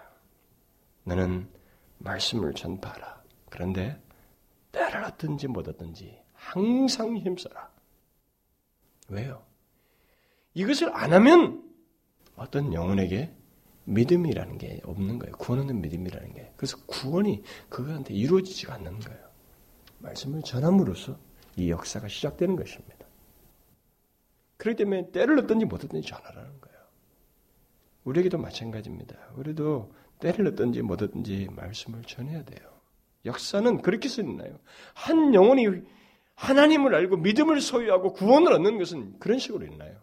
너는 말씀을 전파하라. 그런데 때를 얻든지 못 얻든지 항상 힘써라. 왜요? 이것을 안 하면 어떤 영혼에게 믿음이라는 게 없는 거예요. 구원하는 믿음이라는 게. 그래서 구원이 그거한테 이루어지지가 않는 거예요. 말씀을 전함으로써 이 역사가 시작되는 것입니다. 그렇기 때문에 때를 얻든지 못 얻든지 전하라는 거예요. 우리에게도 마찬가지입니다. 우리도 때를 얻든지 못 얻든지 말씀을 전해야 돼요. 역사는 그렇게 쓰나요? 한 영혼이 하나님을 알고 믿음을 소유하고 구원을 얻는 것은 그런 식으로 있나요?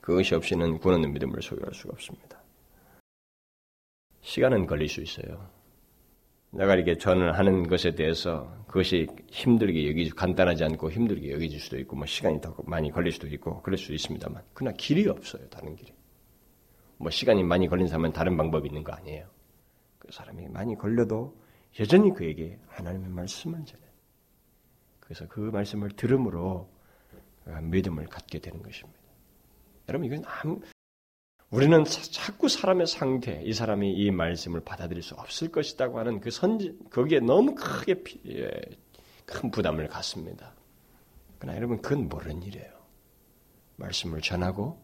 그것이 없이는 구원 얻는 믿음을 소유할 수가 없습니다. 시간은 걸릴 수 있어요. 내가 이렇게 전을 하는 것에 대해서 그것이 힘들게 여기 간단하지 않고 힘들게 여겨질 수도 있고 뭐 시간이 더 많이 걸릴 수도 있고 그럴 수 있습니다만 그러나 길이 없어요 다른 길이 뭐 시간이 많이 걸린 사람은 다른 방법이 있는 거 아니에요 그 사람이 많이 걸려도 여전히 그에게 하나님의 말씀을 전해 그래서 그 말씀을 들음으로 믿음을 갖게 되는 것입니다 여러분 이건 아무 우리는 자꾸 사람의 상태, 이 사람이 이 말씀을 받아들일 수 없을 것이라고 하는 그 선지, 거기에 너무 크게 피, 예, 큰 부담을 갖습니다. 그러나 여러분, 그건 모르는 일이에요. 말씀을 전하고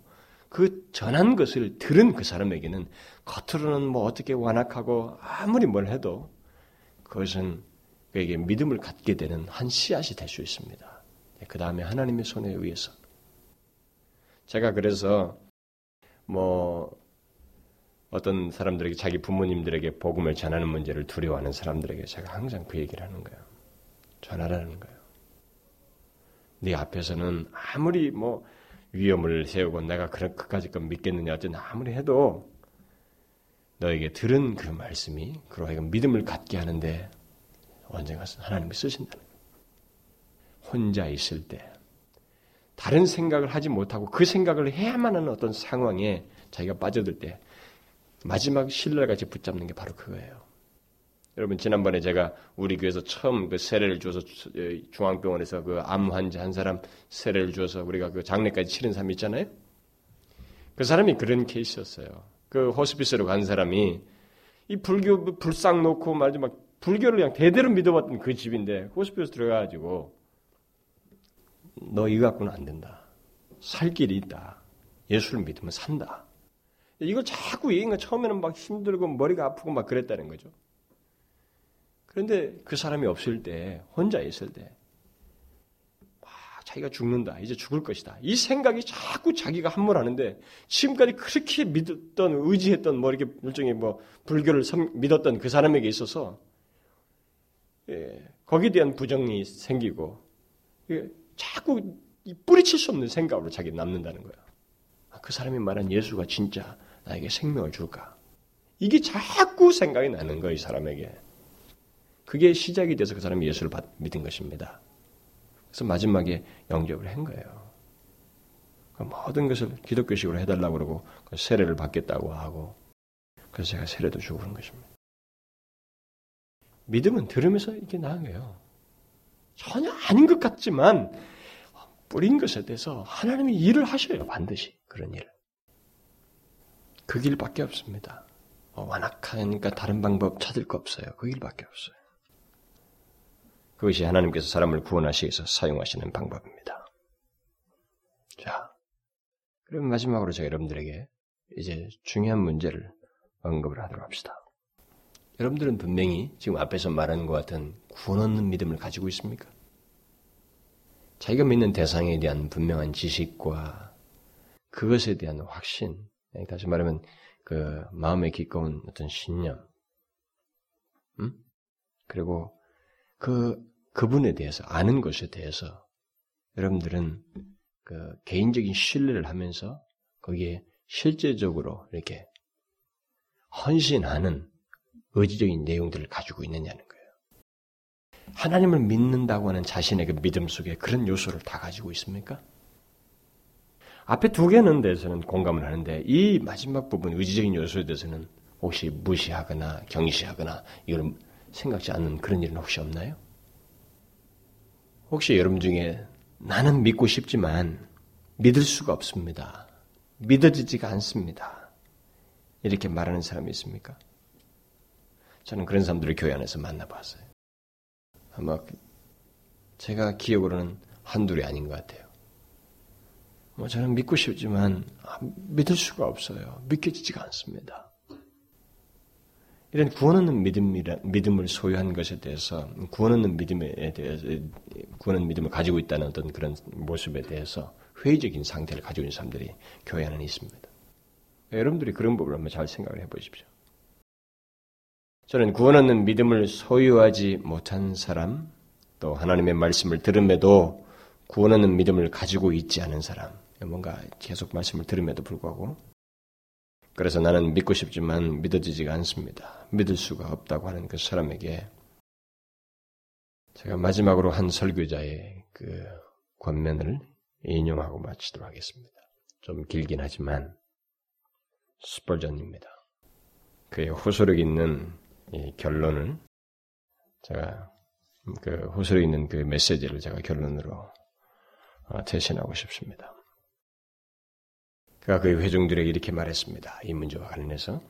그 전한 것을 들은 그 사람에게는 겉으로는 뭐 어떻게 완악하고 아무리 뭘 해도 그것은 그에게 믿음을 갖게 되는 한 씨앗이 될 수 있습니다. 그 다음에 하나님의 손에 의해서. 제가 그래서 뭐 어떤 사람들에게 자기 부모님들에게 복음을 전하는 문제를 두려워하는 사람들에게 제가 항상 그 얘기를 하는 거예요. 전하라는 거예요. 네 앞에서는 아무리 뭐 위험을 세우고 내가 그까지 건 믿겠느냐 어쨌든 아무리 해도 너에게 들은 그 말씀이 그로 하여금 믿음을 갖게 하는데 언젠가 하나님이 쓰신다는. 혼자 있을 때 다른 생각을 하지 못하고 그 생각을 해야만 하는 어떤 상황에 자기가 빠져들 때 마지막 신뢰같이 붙잡는 게 바로 그거예요. 여러분 지난번에 제가 우리 교회에서 처음 그 세례를 줘서 중앙병원에서 그 암 환자 한 사람 세례를 줘서 우리가 그 장례까지 치른 사람 있잖아요. 그 사람이 그런 케이스였어요. 그 호스피스로 간 사람이 이 불교 불상 놓고 말이지 막 불교를 그냥 대대로 믿어봤던 그 집인데 호스피스 들어가가지고 너 이거 갖고는 안 된다. 살 길이 있다. 예수를 믿으면 산다. 이걸 자꾸 얘기가 처음에는 막 힘들고 머리가 아프고 막 그랬다는 거죠. 그런데 그 사람이 없을 때, 혼자 있을 때, 자기가 죽는다. 이제 죽을 것이다. 이 생각이 자꾸 자기가 함몰하는데 지금까지 그렇게 믿었던 의지했던 뭐 이렇게 일종의 뭐 불교를 믿었던 그 사람에게 있어서 예, 거기에 대한 부정이 생기고 예, 자꾸 뿌리칠 수 없는 생각으로 자기 남는다는 거야. 아, 그 사람이 말한 예수가 진짜 나에게 생명을 줄까? 이게 자꾸 생각이 나는 거예요, 이 사람에게. 그게 시작이 돼서 그 사람이 예수를 믿은 것입니다. 그래서 마지막에 영접을 한 거예요. 그 모든 것을 기독교식으로 해달라고 그러고 그 세례를 받겠다고 하고 그래서 제가 세례도 주고 그런 것입니다. 믿음은 들으면서 이게 거예요. 전혀 아닌 것 같지만 뿌린 것에 대해서 하나님이 일을 하셔요. 반드시 그런 일을. 그 길밖에 없습니다. 어, 완악하니까 다른 방법 찾을 거 없어요. 그 길밖에 없어요. 그것이 하나님께서 사람을 구원하시기 위해서 사용하시는 방법입니다. 자, 그럼 마지막으로 제가 여러분들에게 이제 중요한 문제를 언급을 하도록 합시다. 여러분들은 분명히 지금 앞에서 말하는 것 같은 구원 얻는 믿음을 가지고 있습니까? 자기가 믿는 대상에 대한 분명한 지식과 그것에 대한 확신, 다시 말하면 그 마음에 기꺼운 어떤 신념, 음? 그리고 그 그분에 대해서 아는 것에 대해서 여러분들은 그 개인적인 신뢰를 하면서 거기에 실제적으로 이렇게 헌신하는 의지적인 내용들을 가지고 있느냐는 거예요. 하나님을 믿는다고 하는 자신의 그 믿음 속에 그런 요소를 다 가지고 있습니까? 앞에 두 개는 대해서는 공감을 하는데 이 마지막 부분 의지적인 요소에 대해서는 혹시 무시하거나 경시하거나 이걸 생각지 않는 그런 일은 혹시 없나요? 혹시 여러분 중에 나는 믿고 싶지만 믿을 수가 없습니다. 믿어지지가 않습니다. 이렇게 말하는 사람이 있습니까? 저는 그런 사람들을 교회 안에서 만나봤어요. 아마 제가 기억으로는 한둘이 아닌 것 같아요. 뭐 저는 믿고 싶지만 아, 믿을 수가 없어요. 믿겨지지가 않습니다. 이런 구원 얻는 믿음이라, 믿음을 소유한 것에 대해서, 구원 얻는 믿음에 대해서, 구원 얻는 믿음을 가지고 있다는 어떤 그런 모습에 대해서 회의적인 상태를 가지고 있는 사람들이 교회 안에 있습니다. 여러분들이 그런 부분을 한번 잘 생각을 해 보십시오. 저는 구원 얻는 믿음을 소유하지 못한 사람, 또 하나님의 말씀을 들음에도 구원 얻는 믿음을 가지고 있지 않은 사람, 뭔가 계속 말씀을 들음에도 불구하고 그래서 나는 믿고 싶지만 믿어지지가 않습니다. 믿을 수가 없다고 하는 그 사람에게 제가 마지막으로 한 설교자의 그 권면을 인용하고 마치도록 하겠습니다. 좀 길긴 하지만 스펄전입니다. 그의 호소력 있는 결론을 제가 그 호소력 있는 그 메시지를 제가 결론으로 어, 대신하고 싶습니다. 그가 그의 회중들에게 이렇게 말했습니다. 이 문제와 관련해서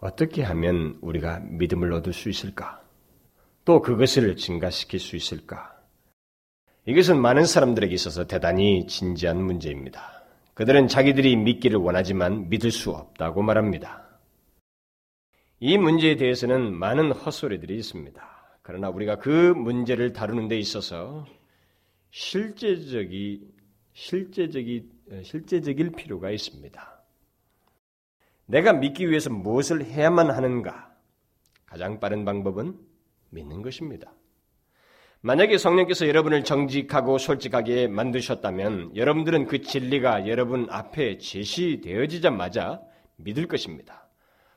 어떻게 하면 우리가 믿음을 얻을 수 있을까? 또 그것을 증가시킬 수 있을까? 이것은 많은 사람들에게 있어서 대단히 진지한 문제입니다. 그들은 자기들이 믿기를 원하지만 믿을 수 없다고 말합니다. 이 문제에 대해서는 많은 헛소리들이 있습니다. 그러나 우리가 그 문제를 다루는 데 있어서 실제적이 실제적이 실제적일 필요가 있습니다. 내가 믿기 위해서 무엇을 해야만 하는가? 가장 빠른 방법은 믿는 것입니다. 만약에 성령께서 여러분을 정직하고 솔직하게 만드셨다면 여러분들은 그 진리가 여러분 앞에 제시되어지자마자 믿을 것입니다.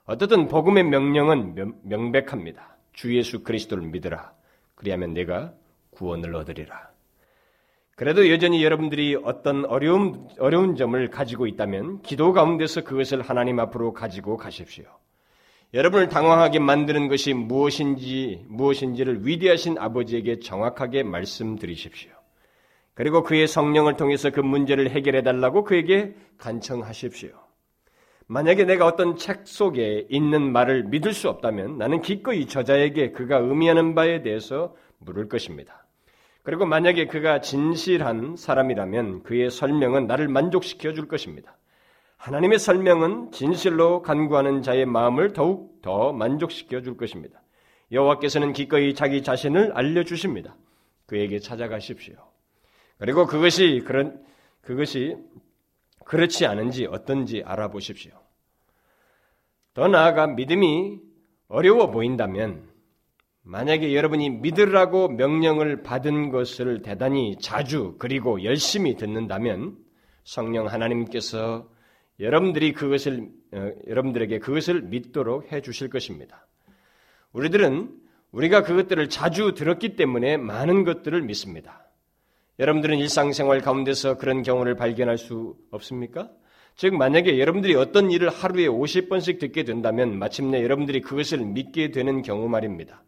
어떻든 복음의 명령은 명백합니다. 주 예수 그리스도를 믿으라. 그리하면 내가 구원을 얻으리라. 그래도 여전히 여러분들이 어떤 어려움, 어려운 점을 가지고 있다면 기도 가운데서 그것을 하나님 앞으로 가지고 가십시오. 여러분을 당황하게 만드는 것이 무엇인지, 무엇인지를 위대하신 아버지에게 정확하게 말씀드리십시오. 그리고 그의 성령을 통해서 그 문제를 해결해 달라고 그에게 간청하십시오. 만약에 내가 어떤 책 속에 있는 말을 믿을 수 없다면 나는 기꺼이 저자에게 그가 의미하는 바에 대해서 물을 것입니다. 그리고 만약에 그가 진실한 사람이라면 그의 설명은 나를 만족시켜 줄 것입니다. 하나님의 설명은 진실로 간구하는 자의 마음을 더욱 더 만족시켜 줄 것입니다. 여호와께서는 기꺼이 자기 자신을 알려 주십니다. 그에게 찾아가십시오. 그리고 그것이 그런 그것이 그렇지 않은지 어떤지 알아보십시오. 더 나아가 믿음이 어려워 보인다면 만약에 여러분이 믿으라고 명령을 받은 것을 대단히 자주 그리고 열심히 듣는다면 성령 하나님께서 여러분들이 그것을 어, 여러분들에게 그것을 믿도록 해 주실 것입니다. 우리들은 우리가 그것들을 자주 들었기 때문에 많은 것들을 믿습니다. 여러분들은 일상생활 가운데서 그런 경우를 발견할 수 없습니까? 즉, 만약에 여러분들이 어떤 일을 하루에 50번씩 듣게 된다면 마침내 여러분들이 그것을 믿게 되는 경우 말입니다.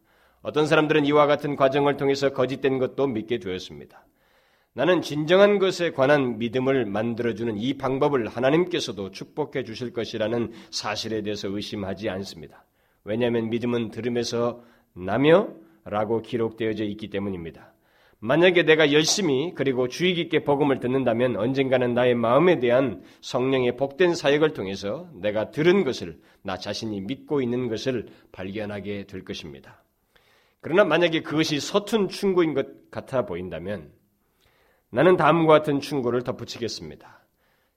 어떤 사람들은 이와 같은 과정을 통해서 거짓된 것도 믿게 되었습니다. 나는 진정한 것에 관한 믿음을 만들어주는 이 방법을 하나님께서도 축복해 주실 것이라는 사실에 대해서 의심하지 않습니다. 왜냐하면 믿음은 들음에서 나며 라고 기록되어져 있기 때문입니다. 만약에 내가 열심히 그리고 주의 깊게 복음을 듣는다면 언젠가는 나의 마음에 대한 성령의 복된 사역을 통해서 내가 들은 것을 나 자신이 믿고 있는 것을 발견하게 될 것입니다. 그러나 만약에 그것이 서툰 충고인 것 같아 보인다면 나는 다음과 같은 충고를 덧붙이겠습니다.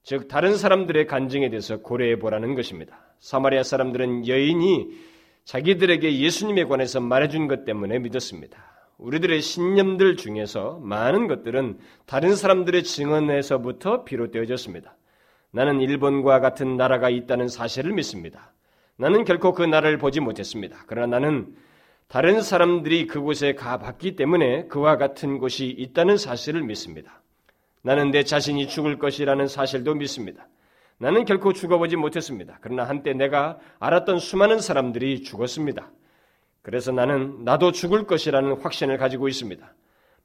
즉 다른 사람들의 간증에 대해서 고려해 보라는 것입니다. 사마리아 사람들은 여인이 자기들에게 예수님에 관해서 말해준 것 때문에 믿었습니다. 우리들의 신념들 중에서 많은 것들은 다른 사람들의 증언에서부터 비롯되어졌습니다. 나는 일본과 같은 나라가 있다는 사실을 믿습니다. 나는 결코 그 나라를 보지 못했습니다. 그러나 나는 다른 사람들이 그곳에 가봤기 때문에 그와 같은 곳이 있다는 사실을 믿습니다. 나는 내 자신이 죽을 것이라는 사실도 믿습니다. 나는 결코 죽어보지 못했습니다. 그러나 한때 내가 알았던 수많은 사람들이 죽었습니다. 그래서 나는 나도 죽을 것이라는 확신을 가지고 있습니다.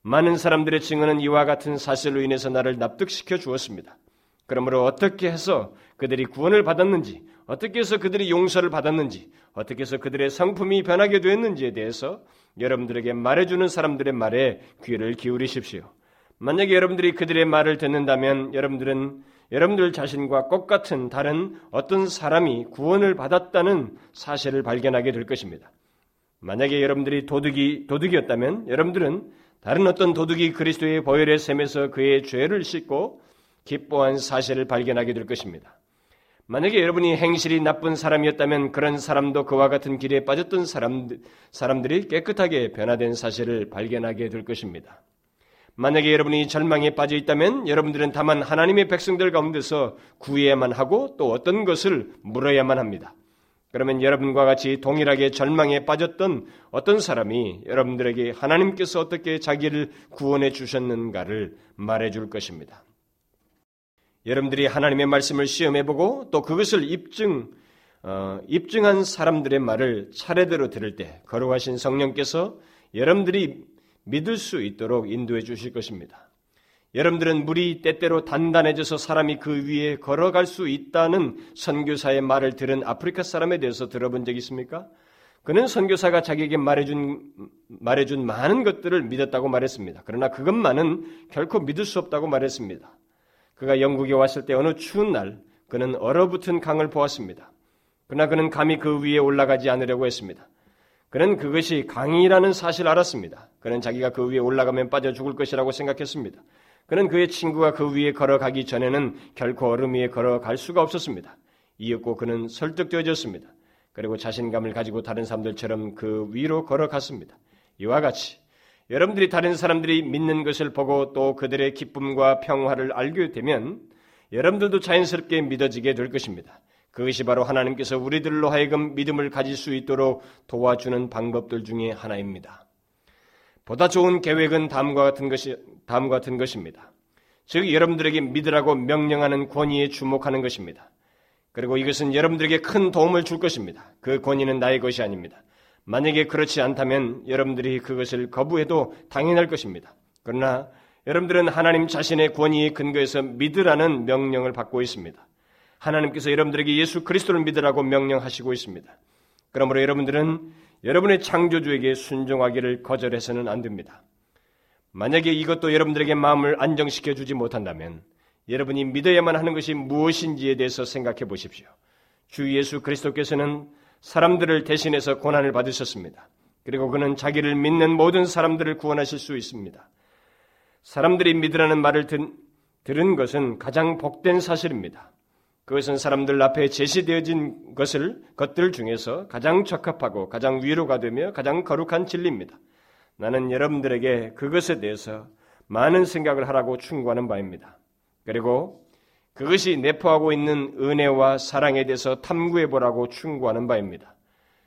많은 사람들의 증언은 이와 같은 사실로 인해서 나를 납득시켜 주었습니다. 그러므로 어떻게 해서 그들이 구원을 받았는지, 어떻게 해서 그들이 용서를 받았는지, 어떻게 해서 그들의 성품이 변하게 되었는지에 대해서 여러분들에게 말해주는 사람들의 말에 귀를 기울이십시오. 만약에 여러분들이 그들의 말을 듣는다면 여러분들은 여러분들 자신과 똑같은 다른 어떤 사람이 구원을 받았다는 사실을 발견하게 될 것입니다. 만약에 여러분들이 도둑이 도둑이었다면 여러분들은 다른 어떤 도둑이 그리스도의 보혈의 셈에서 그의 죄를 씻고 기뻐한 사실을 발견하게 될 것입니다. 만약에 여러분이 행실이 나쁜 사람이었다면 그런 사람도 그와 같은 길에 빠졌던 사람들, 사람들이 깨끗하게 변화된 사실을 발견하게 될 것입니다. 만약에 여러분이 절망에 빠져 있다면 여러분들은 다만 하나님의 백성들 가운데서 구해야만 하고 또 어떤 것을 물어야만 합니다. 그러면 여러분과 같이 동일하게 절망에 빠졌던 어떤 사람이 여러분들에게 하나님께서 어떻게 자기를 구원해 주셨는가를 말해 줄 것입니다. 여러분들이 하나님의 말씀을 시험해보고 또 그것을 입증, 어, 입증한 사람들의 말을 차례대로 들을 때 거룩하신 성령께서 여러분들이 믿을 수 있도록 인도해 주실 것입니다. 여러분들은 물이 때때로 단단해져서 사람이 그 위에 걸어갈 수 있다는 선교사의 말을 들은 아프리카 사람에 대해서 들어본 적 있습니까? 그는 선교사가 자기에게 말해준, 말해준 많은 것들을 믿었다고 말했습니다. 그러나 그것만은 결코 믿을 수 없다고 말했습니다. 그가 영국에 왔을 때 어느 추운 날 그는 얼어붙은 강을 보았습니다. 그러나 그는 감히 그 위에 올라가지 않으려고 했습니다. 그는 그것이 강이라는 사실을 알았습니다. 그는 자기가 그 위에 올라가면 빠져 죽을 것이라고 생각했습니다. 그는 그의 친구가 그 위에 걸어가기 전에는 결코 얼음 위에 걸어갈 수가 없었습니다. 이었고 그는 설득되어졌습니다. 그리고 자신감을 가지고 다른 사람들처럼 그 위로 걸어갔습니다. 이와 같이 여러분들이 다른 사람들이 믿는 것을 보고 또 그들의 기쁨과 평화를 알게 되면 여러분들도 자연스럽게 믿어지게 될 것입니다. 그것이 바로 하나님께서 우리들로 하여금 믿음을 가질 수 있도록 도와주는 방법들 중에 하나입니다. 보다 좋은 계획은 다음과 같은 것이 다음과 같은 것입니다. 즉 여러분들에게 믿으라고 명령하는 권위에 주목하는 것입니다. 그리고 이것은 여러분들에게 큰 도움을 줄 것입니다. 그 권위는 나의 것이 아닙니다. 만약에 그렇지 않다면 여러분들이 그것을 거부해도 당연할 것입니다. 그러나 여러분들은 하나님 자신의 권위에 근거해서 믿으라는 명령을 받고 있습니다. 하나님께서 여러분들에게 예수 그리스도를 믿으라고 명령하시고 있습니다. 그러므로 여러분들은 여러분의 창조주에게 순종하기를 거절해서는 안 됩니다. 만약에 이것도 여러분들에게 마음을 안정시켜 주지 못한다면 여러분이 믿어야만 하는 것이 무엇인지에 대해서 생각해 보십시오. 주 예수 그리스도께서는 사람들을 대신해서 고난을 받으셨습니다. 그리고 그는 자기를 믿는 모든 사람들을 구원하실 수 있습니다. 사람들이 믿으라는 말을 든, 들은 것은 가장 복된 사실입니다. 그것은 사람들 앞에 제시되어진 것을 것들 중에서 가장 적합하고 가장 위로가 되며 가장 거룩한 진리입니다. 나는 여러분들에게 그것에 대해서 많은 생각을 하라고 충고하는 바입니다. 그리고 그것이 내포하고 있는 은혜와 사랑에 대해서 탐구해 보라고 충고하는 바입니다.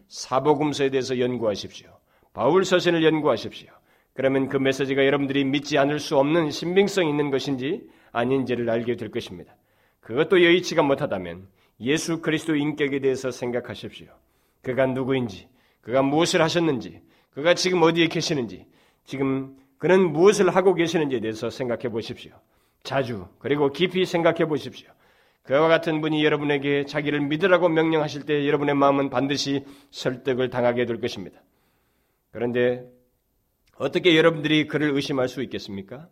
사복음서에 대해서 연구하십시오. 바울 서신을 연구하십시오. 그러면 그 메시지가 여러분들이 믿지 않을 수 없는 신빙성 있는 것인지 아닌지를 알게 될 것입니다. 그것도 여의치가 못하다면 예수 그리스도 인격에 대해서 생각하십시오. 그가 누구인지, 그가 무엇을 하셨는지, 그가 지금 어디에 계시는지, 지금 그는 무엇을 하고 계시는지에 대해서 생각해 보십시오. 자주, 그리고 깊이 생각해 보십시오. 그와 같은 분이 여러분에게 자기를 믿으라고 명령하실 때 여러분의 마음은 반드시 설득을 당하게 될 것입니다. 그런데 어떻게 여러분들이 그를 의심할 수 있겠습니까?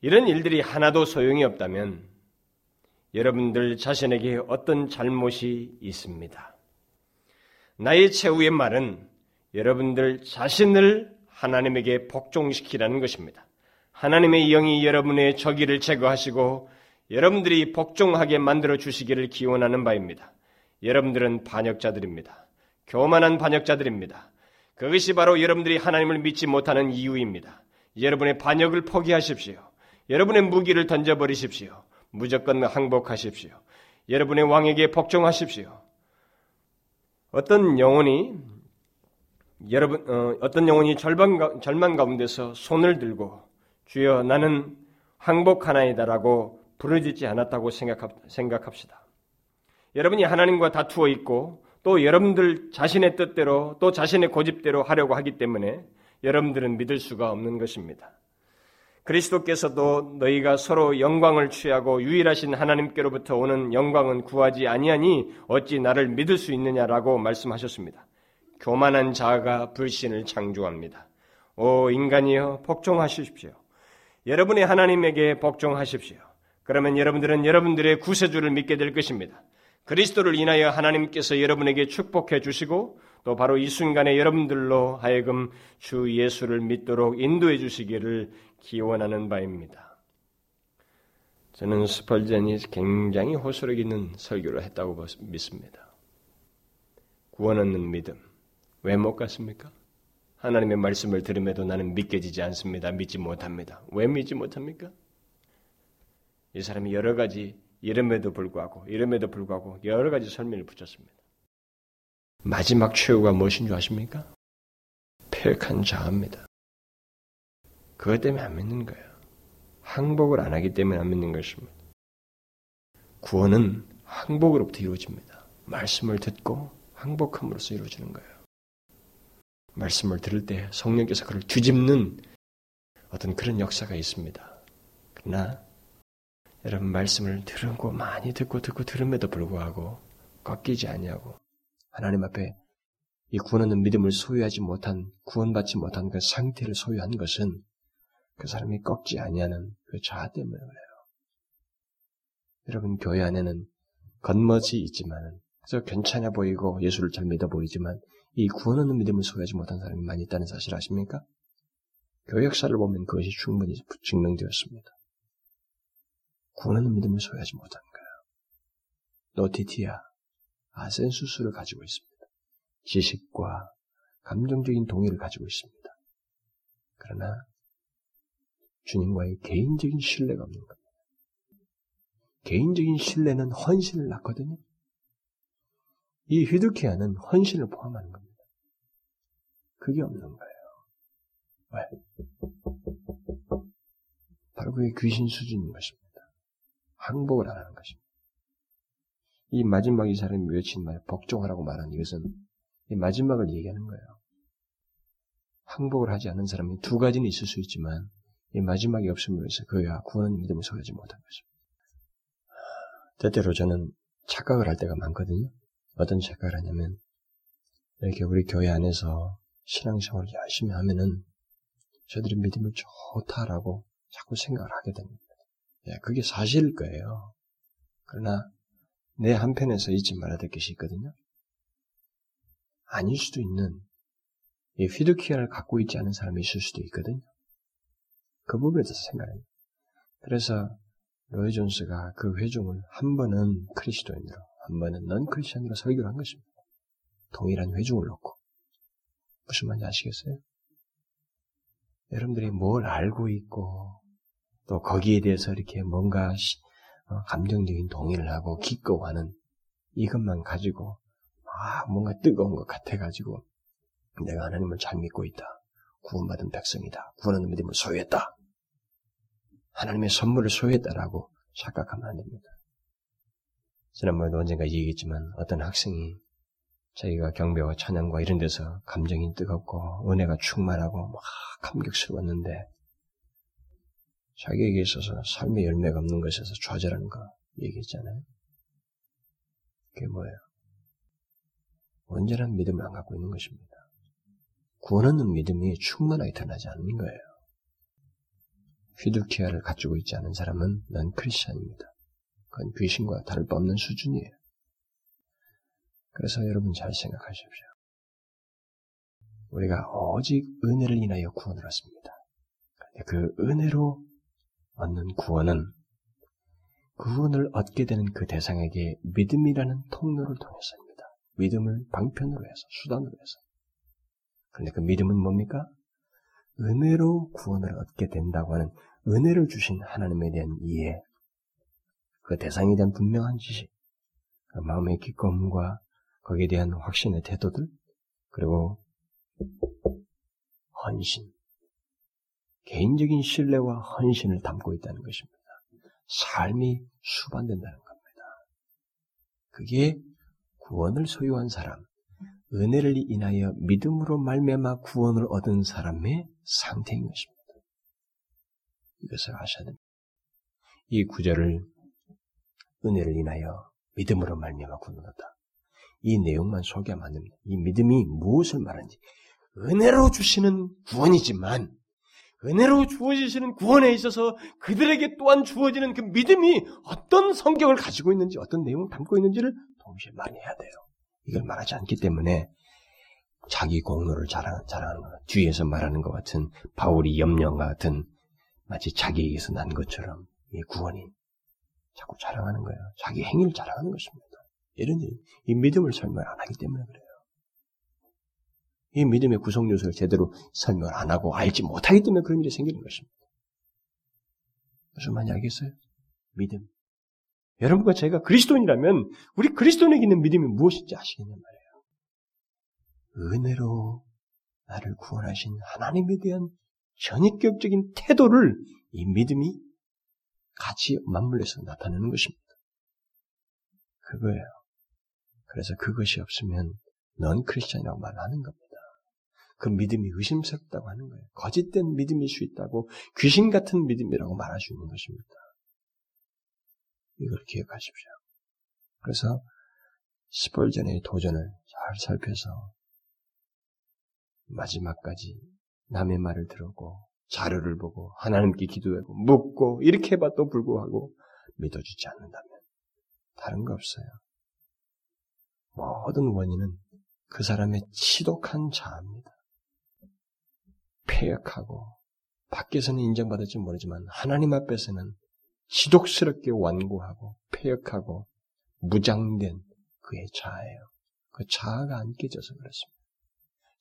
이런 일들이 하나도 소용이 없다면 여러분들 자신에게 어떤 잘못이 있습니다. 나의 최후의 말은 여러분들 자신을 하나님에게 복종시키라는 것입니다. 하나님의 영이 여러분의 적의를 제거하시고 여러분들이 복종하게 만들어 주시기를 기원하는 바입니다. 여러분들은 반역자들입니다. 교만한 반역자들입니다. 그것이 바로 여러분들이 하나님을 믿지 못하는 이유입니다. 여러분의 반역을 포기하십시오. 여러분의 무기를 던져버리십시오. 무조건 항복하십시오. 여러분의 왕에게 복종하십시오. 어떤 영혼이 여러분 어, 떤 영혼이 절반 절만 가운데서 손을 들고 주여 나는 항복하나이다라고 부르짖지 않았다고 생각합, 생각합 시다. 여러분이 하나님과 다투어 있고 또 여러분들 자신의 뜻대로 또 자신의 고집대로 하려고 하기 때문에 여러분들은 믿을 수가 없는 것입니다. 그리스도께서도 너희가 서로 영광을 취하고 유일하신 하나님께로부터 오는 영광은 구하지 아니하니 어찌 나를 믿을 수 있느냐라고 말씀하셨습니다. 교만한 자가 불신을 창조합니다. 오 인간이여 복종하십시오. 여러분의 하나님에게 복종하십시오. 그러면 여러분들은 여러분들의 구세주를 믿게 될 것입니다. 그리스도를 인하여 하나님께서 여러분에게 축복해 주시고 또 바로 이 순간에 여러분들로 하여금 주 예수를 믿도록 인도해 주시기를 기원하는 바입니다. 저는 스펄전이 굉장히 호소력 있는 설교를 했다고 믿습니다. 구원 얻는 믿음. 왜 못 갔습니까? 하나님의 말씀을 들음에도 나는 믿겨지지 않습니다. 믿지 못합니다. 왜 믿지 못합니까? 이 사람이 여러 가지 이름에도 불구하고 이름에도 불구하고 여러 가지 설명을 붙였습니다. 마지막 최후가 무엇인 줄 아십니까? 폐역한 자입니다. 그것 때문에 안 믿는 거예요. 항복을 안 하기 때문에 안 믿는 것입니다. 구원은 항복으로부터 이루어집니다. 말씀을 듣고 항복함으로써 이루어지는 거예요. 말씀을 들을 때 성령께서 그를 뒤집는 어떤 그런 역사가 있습니다. 그러나 여러분 말씀을 들은고 많이 듣고 듣고 들음에도 불구하고 꺾이지 아니하고 하나님 앞에 이 구원하는 믿음을 소유하지 못한 구원받지 못한 그 상태를 소유한 것은 그 사람이 꺾지 아니하는 그 자아 때문에 그래요. 여러분 교회 안에는 겉멋이 있지만은 그래서 괜찮아 보이고 예수를 잘 믿어 보이지만 이 구원하는 믿음을 소유하지 못한 사람이 많이 있다는 사실 아십니까? 교회 역사를 보면 그것이 충분히 증명되었습니다. 구원하는 믿음을 소유하지 못한 거예요. 노티티아, 아센수스를 가지고 있습니다. 지식과 감정적인 동의를 가지고 있습니다. 그러나 주님과의 개인적인 신뢰가 없는 겁니다. 개인적인 신뢰는 헌신을 낳거든요. 이 휘두키아는 헌신을 포함하는 겁니다. 그게 없는 거예요. 왜? 바로 그게 귀신 수준인 것입니다. 항복을 안 하는 것입니다. 이 마지막 이 사람이 외친 말, 복종하라고 말한 이것은 이 마지막을 얘기하는 거예요. 항복을 하지 않는 사람이 두 가지는 있을 수 있지만 이 마지막이 없음으로 해서 그야 구원은 믿음을 소유하지 못한 것입니다. 때때로 저는 착각을 할 때가 많거든요. 어떤 착각을 하냐면 이렇게 우리 교회 안에서 신앙생활을 열심히 하면은 저들이 믿음을 좋다라고 자꾸 생각을 하게 됩니다. 예, 그게 사실일 거예요. 그러나 내 한편에서 잊지 말아야 될 것이 있거든요. 아닐 수도 있는 이 휘두키아를 갖고 있지 않은 사람이 있을 수도 있거든요. 그 부분에 대해서 생각해요. 그래서 로이 존스가 그 회중을 한 번은 크리스도인으로, 한 번은 넌 크리스천으로 설교를 한 것입니다. 동일한 회중을 놓고. 무슨 말인지 아시겠어요? 여러분들이 뭘 알고 있고, 또 거기에 대해서 이렇게 뭔가 어, 감정적인 동의를 하고 기꺼워하는 이것만 가지고 아 뭔가 뜨거운 것 같아가지고 내가 하나님을 잘 믿고 있다. 구원받은 백성이다. 구원하는 믿음을 소유했다. 하나님의 선물을 소유했다라고 착각하면 안 됩니다. 지난번에도 언젠가 얘기했지만 어떤 학생이 자기가 경배와 찬양과 이런 데서 감정이 뜨겁고 은혜가 충만하고 막 감격스러웠는데 자기에게 있어서 삶의 열매가 없는 것에서 좌절하는 거 얘기했잖아요. 그게 뭐예요? 온전한 믿음을 안 갖고 있는 것입니다. 구원하는 믿음이 충만하게 드러나지 않는 거예요. 휘두키아를 갖추고 있지 않은 사람은 넌 크리스천입니다. 그건 귀신과 다를 바 없는 수준이에요. 그래서 여러분 잘 생각하십시오. 우리가 오직 은혜를 인하여 구원을 얻습니다. 그 은혜로 얻는 구원은 구원을 얻게 되는 그 대상에게 믿음이라는 통로를 통해서입니다. 믿음을 방편으로 해서, 수단으로 해서. 그런데 그 믿음은 뭡니까? 은혜로 구원을 얻게 된다고 하는 은혜를 주신 하나님에 대한 이해, 그 대상에 대한 분명한 지식, 그 마음의 기꺼움과 거기에 대한 확신의 태도들, 그리고 헌신, 개인적인 신뢰와 헌신을 담고 있다는 것입니다. 삶이 수반된다는 겁니다. 그게 구원을 소유한 사람, 은혜를 인하여 믿음으로 말미암아 구원을 얻은 사람의 상태인 것입니다. 이것을 아셔야 됩니다. 이 구절을 은혜를 인하여 믿음으로 말미암아 구원을 얻다. 이 내용만 소개하면 안 됩니다. 이 믿음이 무엇을 말하는지 은혜로 주시는 구원이지만 은혜로 주어지시는 구원에 있어서 그들에게 또한 주어지는 그 믿음이 어떤 성격을 가지고 있는지, 어떤 내용을 담고 있는지를 동시에 말해야 돼요. 이걸 말하지 않기 때문에 자기 공로를 자랑, 자랑하는 것, 뒤에서 말하는 것 같은 바울이 염려 같은 마치 자기에게서 난 것처럼 이 구원이 자꾸 자랑하는 거예요. 자기 행위를 자랑하는 것입니다. 이런 일, 이 믿음을 설명 안 하기 때문에 그래요. 이 믿음의 구성 요소를 제대로 설명을 안 하고 알지 못하기 때문에 그런 일이 생기는 것입니다. 무슨 말인지 알겠어요? 믿음. 여러분과 제가 그리스도인이라면 우리 그리스도인에게 있는 믿음이 무엇인지 아시겠냔 말이에요. 은혜로 나를 구원하신 하나님에 대한 전입격적인 태도를 이 믿음이 같이 맞물려서 나타내는 것입니다. 그거예요. 그래서 그것이 없으면 넌 크리스천이라고 말하는 겁니다. 그 믿음이 의심스럽다고 하는 거예요. 거짓된 믿음일 수 있다고 귀신 같은 믿음이라고 말할 수 있는 것입니다. 이걸 기억하십시오. 그래서 스펄전의 도전을 잘 살펴서 마지막까지 남의 말을 들었고 자료를 보고 하나님께 기도하고 묻고 이렇게 해봐도 불구하고 믿어주지 않는다면 다른 거 없어요. 모든 원인은 그 사람의 치독한 자아입니다. 폐역하고 밖에서는 인정받을지 모르지만 하나님 앞에서는 지독스럽게 완고하고 폐역하고 무장된 그의 자아예요. 그 자아가 안 깨져서 그렇습니다.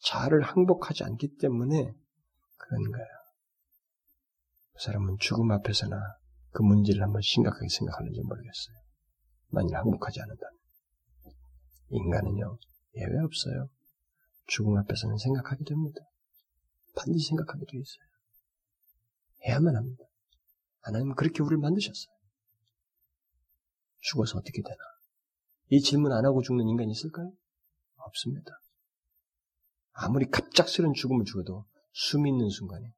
자아를 항복하지 않기 때문에 그런 거예요. 그 사람은 죽음 앞에서나 그 문제를 한번 심각하게 생각하는지 모르겠어요. 만일 항복하지 않는다면. 인간은요, 예외 없어요. 죽음 앞에서는 생각하게 됩니다. 반드시 생각하게 되어 있어요. 해야만 합니다. 하나님은 그렇게 우리를 만드셨어요. 죽어서 어떻게 되나? 이 질문 안 하고 죽는 인간이 있을까요? 없습니다. 아무리 갑작스런 죽음을 죽어도 숨 있는 순간에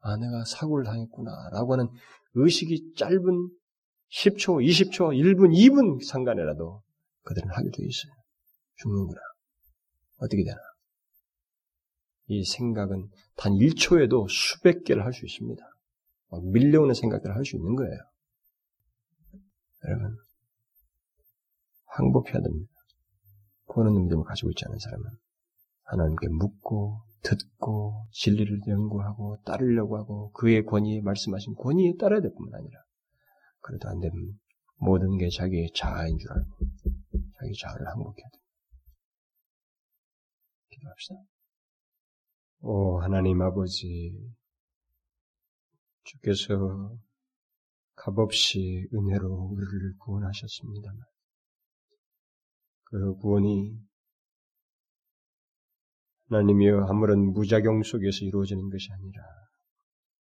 아 내가 사고를 당했구나 라고 하는 의식이 짧은 10초, 20초, 1분, 2분 상간에라도 그들은 하게 되어 있어요. 죽는구나. 어떻게 되나? 이 생각은 단 1초에도 수백 개를 할 수 있습니다. 막 밀려오는 생각들을 할 수 있는 거예요. 여러분, 항복해야 됩니다. 구원의 믿음을 가지고 있지 않은 사람은 하나님께 묻고 듣고 진리를 연구하고 따르려고 하고 그의 권위에 말씀하신 권위에 따라야 될 뿐만 아니라 그래도 안 되면 모든 게 자기의 자아인 줄 알고 자기 자아를 항복해야 돼. 기도합시다. 오 하나님 아버지 주께서 값없이 은혜로 우리를 구원하셨습니다만 그 구원이 하나님이여 아무런 무작용 속에서 이루어지는 것이 아니라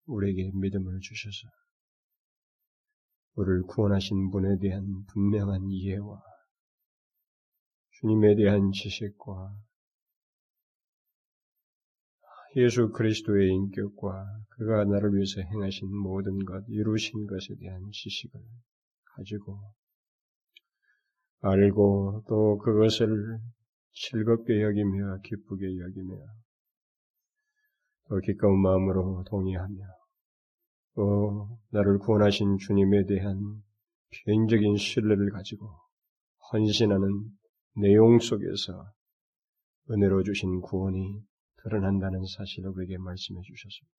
우리에게 믿음을 주셔서 우리를 구원하신 분에 대한 분명한 이해와 주님에 대한 지식과 예수 그리스도의 인격과 그가 나를 위해서 행하신 모든 것, 이루신 것에 대한 지식을 가지고 알고 또 그것을 즐겁게 여기며 기쁘게 여기며 또 기꺼운 마음으로 동의하며 또 나를 구원하신 주님에 대한 개인적인 신뢰를 가지고 헌신하는 내용 속에서 은혜로 주신 구원이 드러난다는 사실을 우리에게 말씀해 주셨습니다.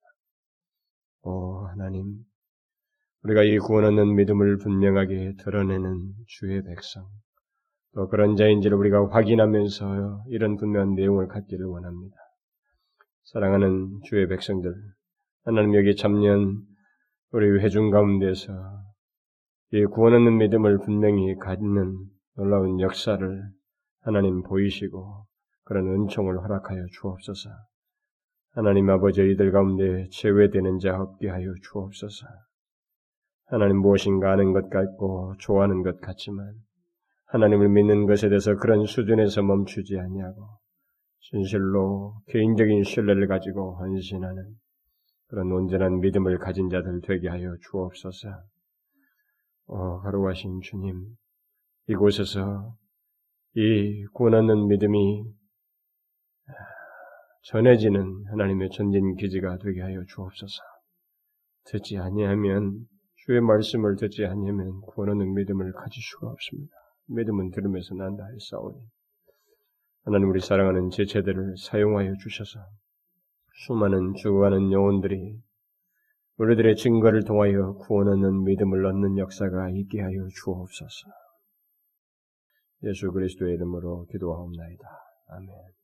오 하나님, 우리가 이 구원 얻는 믿음을 분명하게 드러내는 주의 백성, 또 그런 자인지를 우리가 확인하면서 이런 분명한 내용을 갖기를 원합니다. 사랑하는 주의 백성들, 하나님 여기 참년 우리 회중 가운데서 이 구원 얻는 믿음을 분명히 갖는 놀라운 역사를 하나님 보이시고 그런 은총을 허락하여 주옵소서. 하나님 아버지 이들 가운데 제외되는 자 없게 하여 주옵소서. 하나님 무엇인가 아는 것 같고 좋아하는 것 같지만 하나님을 믿는 것에 대해서 그런 수준에서 멈추지 아니하고 진실로 개인적인 신뢰를 가지고 헌신하는 그런 온전한 믿음을 가진 자들 되게 하여 주옵소서. 어, 하루하신 주님, 이곳에서 이 구원하는 믿음이 전해지는 하나님의 전진 기지가 되게 하여 주옵소서. 듣지 아니하면 주의 말씀을 듣지 아니하면 구원하는 믿음을 가질 수가 없습니다. 믿음은 들으면서 난다 했사오니 하나님 우리 사랑하는 제체들을 사용하여 주셔서 수많은 죽어가는 영혼들이 우리들의 증거를 통하여 구원 얻는 믿음을 얻는 역사가 있게 하여 주옵소서. 예수 그리스도의 이름으로 기도하옵나이다. 아멘.